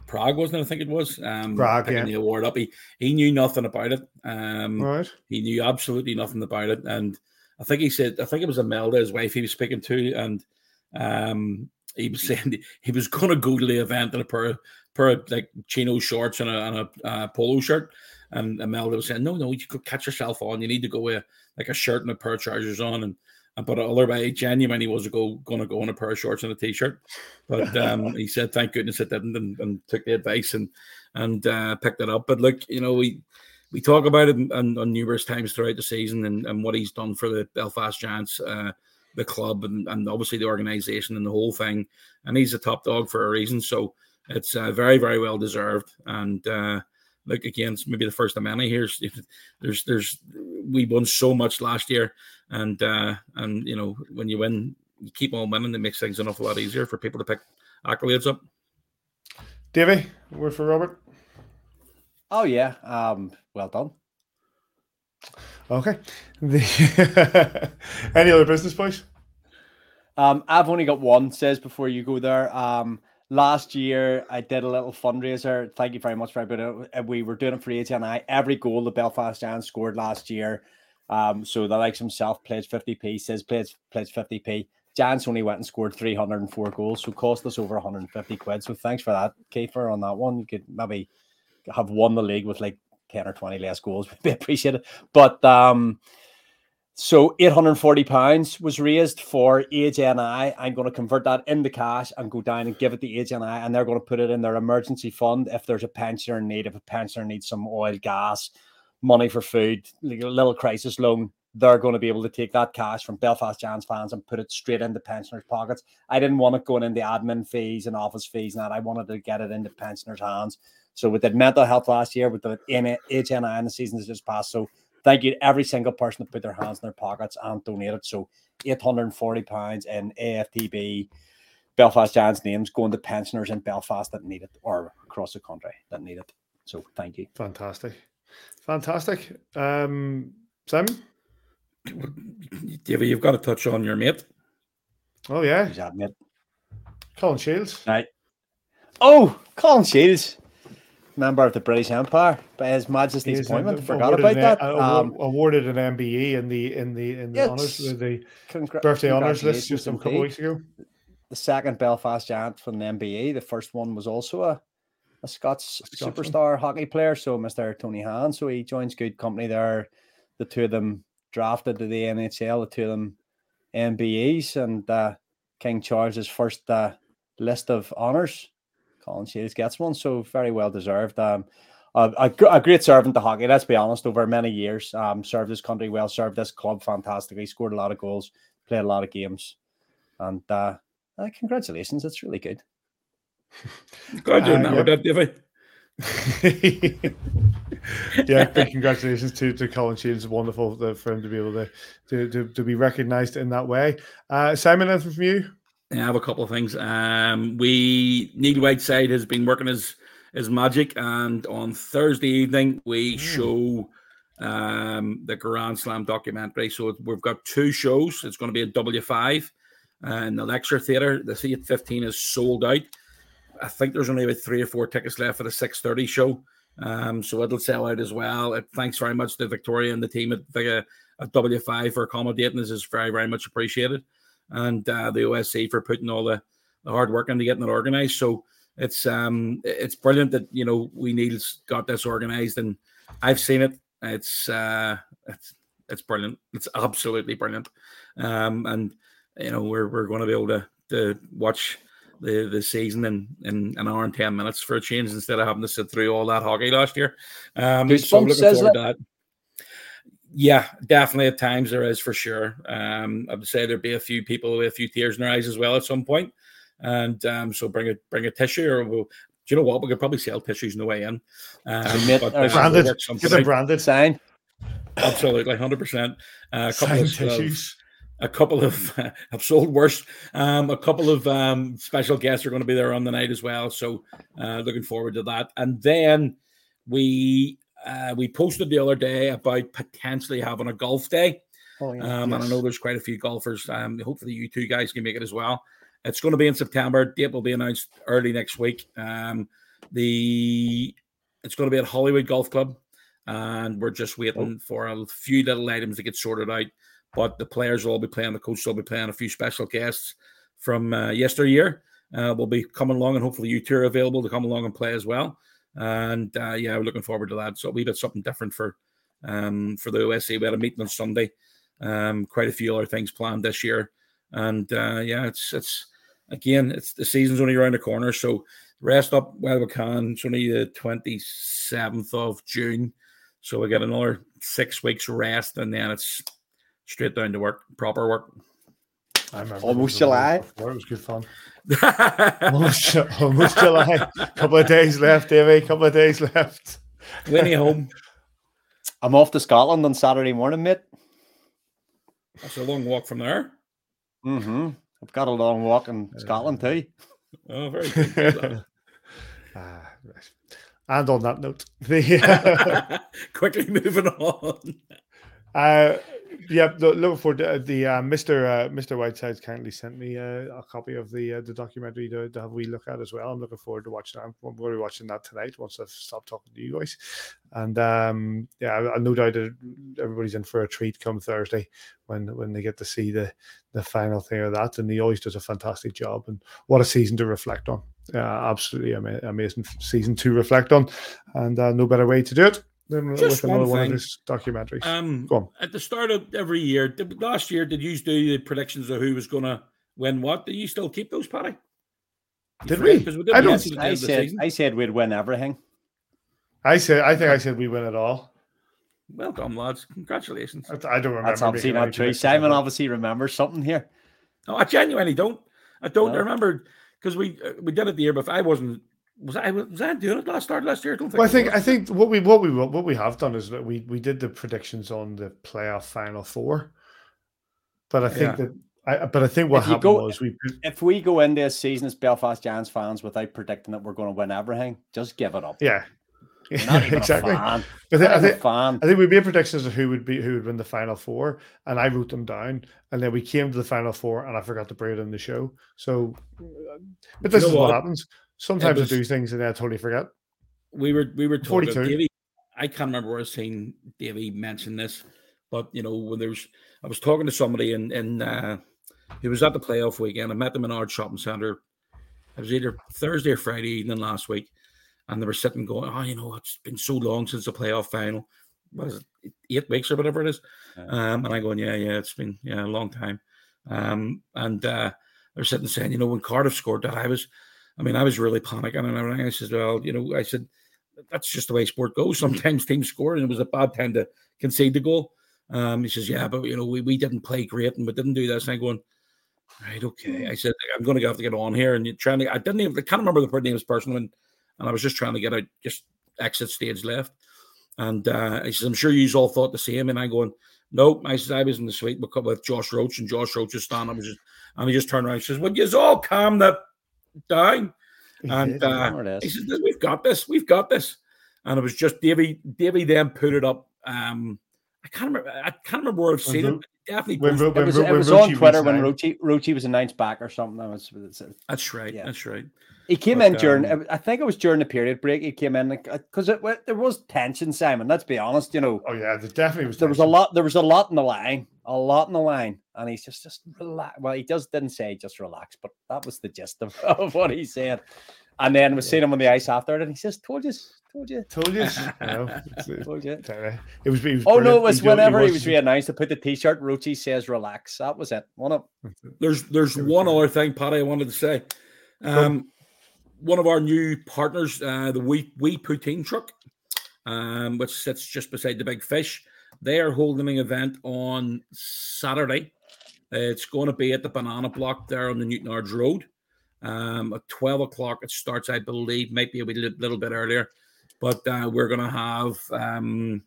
Prague, wasn't it? I think it was. Um,
Prague, yeah.
the award up. He he knew nothing about it. Um,
right.
He knew absolutely nothing about it, and I think he said, I think it was Imelda, his wife, he was speaking to, and um, he was saying he was going to go to the event in a pair, of, pair of like chino shorts and a, and a uh, polo shirt. And Imelda was saying, no, no, you could catch yourself on. You need to go with like a shirt and a pair of trousers on. And but other otherwise, genuinely was go going to go in a pair of shorts and a t-shirt. But um, he said, "Thank goodness it didn't," and, and took the advice and and uh, picked it up. But look, you know, we we talk about it on, on numerous times throughout the season and, and what he's done for the Belfast Giants, uh, the club, and, and obviously the organisation and the whole thing. And he's a top dog for a reason. So it's uh, very very well deserved. And uh, look again, it's maybe the first of many here. There's there's we won so much last year, and uh, and you know when you win, you keep on winning. It makes things an awful lot easier for people to pick accolades up.
Davey, word for Robert.
Oh yeah, um, well done.
Okay. The any other business, boys?
Um, I've only got one. Says before you go there. Um, last year I did a little fundraiser. Thank you very much for it. We were doing it for ATNI. Every goal the Belfast Giants scored last year. Um, so the likes himself pledged 50p, says pledged pledged 50p. Giants only went and scored 304 goals, so cost us over 150 quid. So thanks for that, Kiefer, on that one. You could maybe have won the league with like 10 or 20 less goals would be appreciated. But um, so 840 pounds was raised for Age NI. I'm going to convert that into cash and go down and give it to Age NI, and and they're going to put it in their emergency fund if there's a pensioner in need, if a pensioner needs some oil, gas, money for food, like a little crisis loan. They're going to be able to take that cash from Belfast Giants fans and put it straight into pensioners' pockets. I didn't want it going into admin fees and office fees, and that I wanted to get it into pensioners' hands. So with did mental health last year, with the Age NI in the season that just passed. So thank you to every single person that put their hands in their pockets and donated. So £840 in AFTB Belfast Giants names going to pensioners in Belfast that need it or across the country that need it. So thank you.
Fantastic. Fantastic. Um, Simon?
David, you've got to touch on your mate.
Oh, yeah.
Who's that, mate?
Colin Shields.
Right. Oh, Colin Shields member of the British Empire by His Majesty's appointment.
an-
Forgot about
an-
that.
uh,
Um,
awarded an MBE in the in the in the honors the
congra-
birthday honors list just a couple
indeed.
weeks ago.
The second Belfast Giant from the NBA. The first one was also a, a Scots
Scotsman.
superstar hockey player. So Mr. Tony Hand. So he joins good company there. The two of them drafted to the NHL. The two of them MBEs and uh, King Charles's first uh, list of honors. Colin Shields gets one, so very well deserved. Um, a, a, a great servant to hockey. Let's be honest. Over many years, um, served his country well, served this club fantastically, scored a lot of goals, played a lot of games, and uh, uh, congratulations. It's really good.
Glad you
Uh,
remembered that, David.
yeah, big congratulations to, to Colin Shields. Wonderful for him to be able to to, to, to be recognised in that way. Uh, Simon, anything from you?
I have a couple of things. Um, we Neil Whiteside has been working his his magic, and on Thursday evening we show um, the Grand Slam documentary. So we've got two shows. It's going to be at W five and the lecture theatre. The seat fifteen is sold out. I think there's only about three or four tickets left for the six thirty show. Um, so it'll sell out as well. Uh, thanks very much to Victoria and the team at, the, at W5 for accommodating This is very, very much appreciated. And uh, the OSC for putting all the, the hard work into getting it organized. So it's um it's brilliant that you know we Neil's got this organized and I've seen it. It's uh it's it's brilliant. It's absolutely brilliant. Um and you know we're we're going to be able to to watch the the season in, in an hour and ten minutes for a change instead of having to sit through all that hockey last year. Um, so
Goosebumps,
looking
says
forward to that. Yeah, definitely at times there is for sure. Um, I would say there'd be a few people with a few tears in their eyes as well at some point. And um, so bring a bring a tissue, or we'll, do you know what? We could probably sell tissues on the way in. Um,
Mate,
but,
uh,
uh, we'll
Branded.
work something
Get them branded.
Sign.
Absolutely, hundred percent. A couple
Signed
of, of
tissues.
a couple of have sold worse. Um, a couple of um, special guests are going to be there on the night as well. So uh, looking forward to that. And then we uh, we posted the other day about potentially having a golf day.
Oh, yeah.
Um, And I know there's quite a few golfers. Um, hopefully you two guys can make it as well. It's going to be in September. Date will be announced early next week. Um, the it's going to be at Hollywood Golf Club, and we're just waiting for a few little items to get sorted out. But the players will all be playing. The coach will be playing. A few special guests from uh, yesteryear uh, will be coming along, and hopefully you two are available to come along and play as well. And uh, yeah, we're looking forward to that. So we did something different for um, for the OSC. We had a meeting on Sunday. Um, quite a few other things planned this year, and uh, yeah, it's it's again, it's the season's only around the corner, so rest up while we can. It's only the twenty seventh of June, so we get another six weeks rest, and then it's straight down to work, proper work.
I remember
Almost
it was
July.
It was good fun. Almost, almost July. A couple of days left, Davey. Couple of days left.
Winnie home.
I'm off to Scotland on Saturday morning, mate.
That's a long walk from there.
Mm-hmm. I've got a long walk in Scotland too.
Oh, very good.
Ah, right. And on that note, the
Quickly moving on.
Uh, yeah, looking forward to uh, the uh, Mister uh, Mister Whiteside's kindly sent me uh, a copy of the uh, the documentary to, to have a wee look at as well. I'm looking forward to watching that. I'm going to be watching that tonight once I've stopped talking to you guys. And um, yeah, no doubt everybody's in for a treat come Thursday when when they get to see the the final thing of that. And he always does a fantastic job. And what a season to reflect on. Uh, absolutely ama- amazing season to reflect on, and uh, no better way to do it than
Just
with another
one
one of
thing.
his documentaries.
Um,
Go on.
at the start of every year, did, last year, did you do the predictions of who was going to win what? Do you still keep those, Paddy?
Did
we?
we?
'Cause
I
didn't
don't-
get to the end
I said. I said we'd win everything.
I said, I think I said we win it all.
Well done, lads. Congratulations.
I, I don't remember.
That's obviously
making any
not true. Simon
like
obviously remembers something here.
No, I genuinely don't. I don't
No.
I remember because we uh, we did it the year before. I wasn't. Was I was I doing it last start last year? I don't think.
Well, I think. I think what we what we what we have done is that we we did the predictions on the playoff final four, but I think
Yeah.
that I but I think what
If
happened
go-
was we
If we go into a season as Belfast Giants fans without predicting that we're going to win everything, just give it up.
yeah
You're not even
exactly.
a fan.
I think
fan.
I think we made predictions of who would be who would win the final four, and I wrote them down, and then we came to the final four, and I forgot to bring it in the show. So, but this
know
is what,
what?
happens. Sometimes
was-
I do things and then I totally forget.
we were we were talking
42.
Davey. I can't remember where I seen Davey mention this, but you know when there's I was talking to somebody in in uh, who was at the playoff weekend. I met them in our shopping center. It was either Thursday or Friday evening last week, and they were sitting going, "Oh, you know, it's been so long since the playoff final. What is it, eight weeks or whatever it is?"
Yeah.
Um, and I going, "Yeah, yeah, it's been yeah a long time." Um, and uh, they're sitting saying, "You know, when Cardiff scored that, I was." I mean, I was really panicking and everything. I said, well, you know, I said, that's just the way sport goes. Sometimes teams score and it was a bad time to concede the goal. Um, he says, yeah, but, you know, we, we didn't play great and we didn't do this. And I'm going, right, okay. I said, I'm going to have to get on here. And you're trying to, I didn't even, I can't remember the names personally. And, and I was just trying to get out, just exit stage left. And uh, he says, I'm sure you all thought the same. And I'm going, nope. I said, I was in the suite with, Josh Roach and Josh Roach was standing. I was just, and he just turned around and says, well, you all calm that down. And uh, he
is.
says, "We've got this. We've got this." And it was just Davy. Davy then put it up. Um, I can't remember. I can't remember where I've seen
Ro-
it. Definitely.
when,
posted
Ro-
it.
It
when
was, it
when
was on
Rochi
Twitter when
resigned-
Rochi, Rochi was announced back or something. That was-
That's right.
Yeah.
That's right.
He came
But,
in during,
um,
I think it was during the period break. He came in because it, wa- there was tension, Simon. Let's be honest. You know,
Oh yeah, there definitely was.
there was a lot. There was a lot in the line, a lot in the line, and he's just just relax. Well, he just didn't say just relax, but that was the gist of, of what he said. And then we seen him on the ice after it, and he says, "Told you, told you,
Told you. you know, it's- it's-
told you."
it was. It was
Oh no, it was
He
whenever he
was-
was re-announced to put the T-shirt. Rochi says, "Relax." That was it. One up.
There's there's one other thing, Paddy, I wanted to say. Um, one of our new partners, uh, the Wee Wee Poutine Truck, um, which sits just beside the Big Fish, they are holding an event on Saturday. It's going to be at the Banana Block there on the Newtownards Road. Um, at 12 o'clock it starts, I believe, might be a wee little bit earlier. But uh, we're going to have um,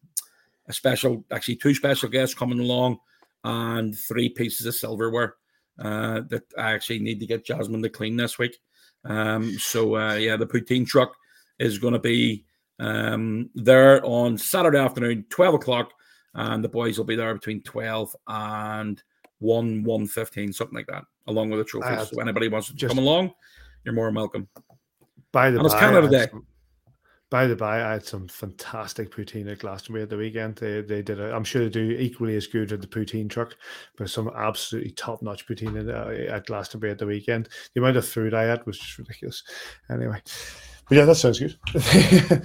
a special, actually, two special guests coming along and three pieces of silverware uh, that I actually need to get Jasmine to clean this week. Um, so, uh, yeah, the poutine truck is going to be um, there on Saturday afternoon, 12 o'clock, and the boys will be there between 12 and 1 1 15, something like that, along with the trophy.
Uh,
so, anybody wants to
just-
come along, you're more than welcome.
By the
And it's
by,
Canada
I had
Day.
some- By the by, I had some fantastic poutine at Glastonbury at the weekend. They they did. A, I'm sure they do equally as good at the poutine truck, but some absolutely top notch poutine at, uh, at Glastonbury at the weekend. The amount of food I had was just ridiculous. Anyway, but yeah, that sounds good.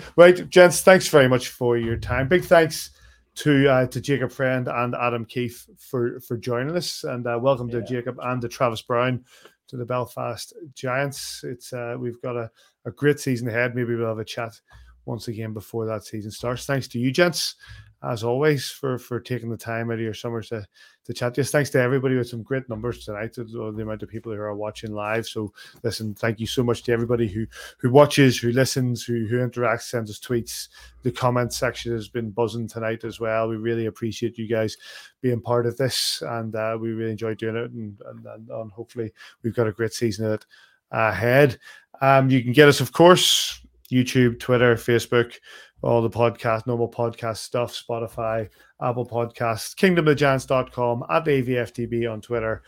right, gents, thanks very much for your time. Big thanks to uh, to Jacob Friend and Adam Keefe for for joining us, and uh, welcome to Jacob and to Travis Brown to the Belfast Giants. It's uh, we've got a, a great season ahead. Maybe we'll have a chat once again before that season starts. Thanks to you, gents, as always, for for taking the time out of your summers to to chat to us. Thanks to everybody with some great numbers tonight. The amount of people who are watching live. So listen, thank you so much to everybody who who watches, who listens, who who interacts, sends us tweets. The comment section has been buzzing tonight as well. We really appreciate you guys being part of this, and uh, we really enjoy doing it. And, and, and, and hopefully, we've got a great season of it ahead. Um, you can get us, of course, YouTube, Twitter, Facebook all the podcast, normal podcast stuff, Spotify, Apple Podcasts, kingdomofgiants.com, at AVFTB on Twitter.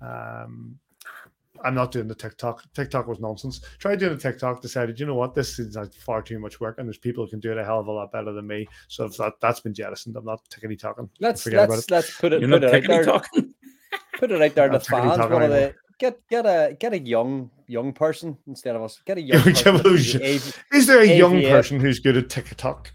Um, I'm not doing the TikTok. TikTok was nonsense. Tried doing a TikTok, decided, you know what, this is like far too much work, and there's people who can do it a hell of a lot better than me. So that that's been jettisoned. I'm not tickety talking.
Let's let's let's put it.
You're
put it out there. Put it out there to
I'm tickety
fans. One of the get get a get a young young person instead of us. Get a young person.
can lose
an
you.
AV
Is there a young person who's good at TikTok?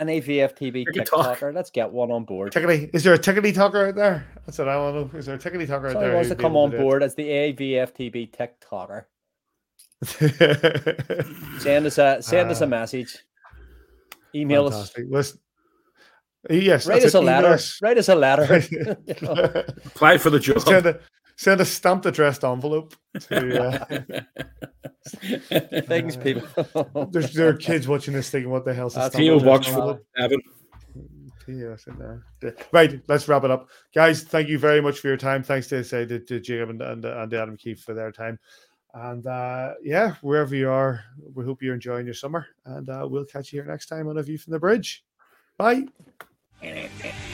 An AVFTB
TikTok.
TikToker. Let's get one on board.
Tickety, is there a tickety talker out there? That's what I want to know. Is there a tickety talker out
Somebody
there?
wants to come on
do
board as the AVFTB TikToker.
it?
Send us a send us
Uh,
a message. Email us.
Listen, yes,
Write
that's
us a
it. Email
letter. Write us a letter.
Apply for the job.
send a send a stamped addressed envelope. To, uh,
Things people.
there's there are kids watching this thing "What the hell's this?"
That's
stamped
PO
P.O.
box for
envelope?"
Evan.
Yes, in there. Right, let's wrap it up, guys. Thank you very much for your time. Thanks to say to, to Jacob and, and and Adam Keefe for their time. And uh, yeah, wherever you are, we hope you're enjoying your summer. And uh, we'll catch you here next time on a view from the bridge. Bye.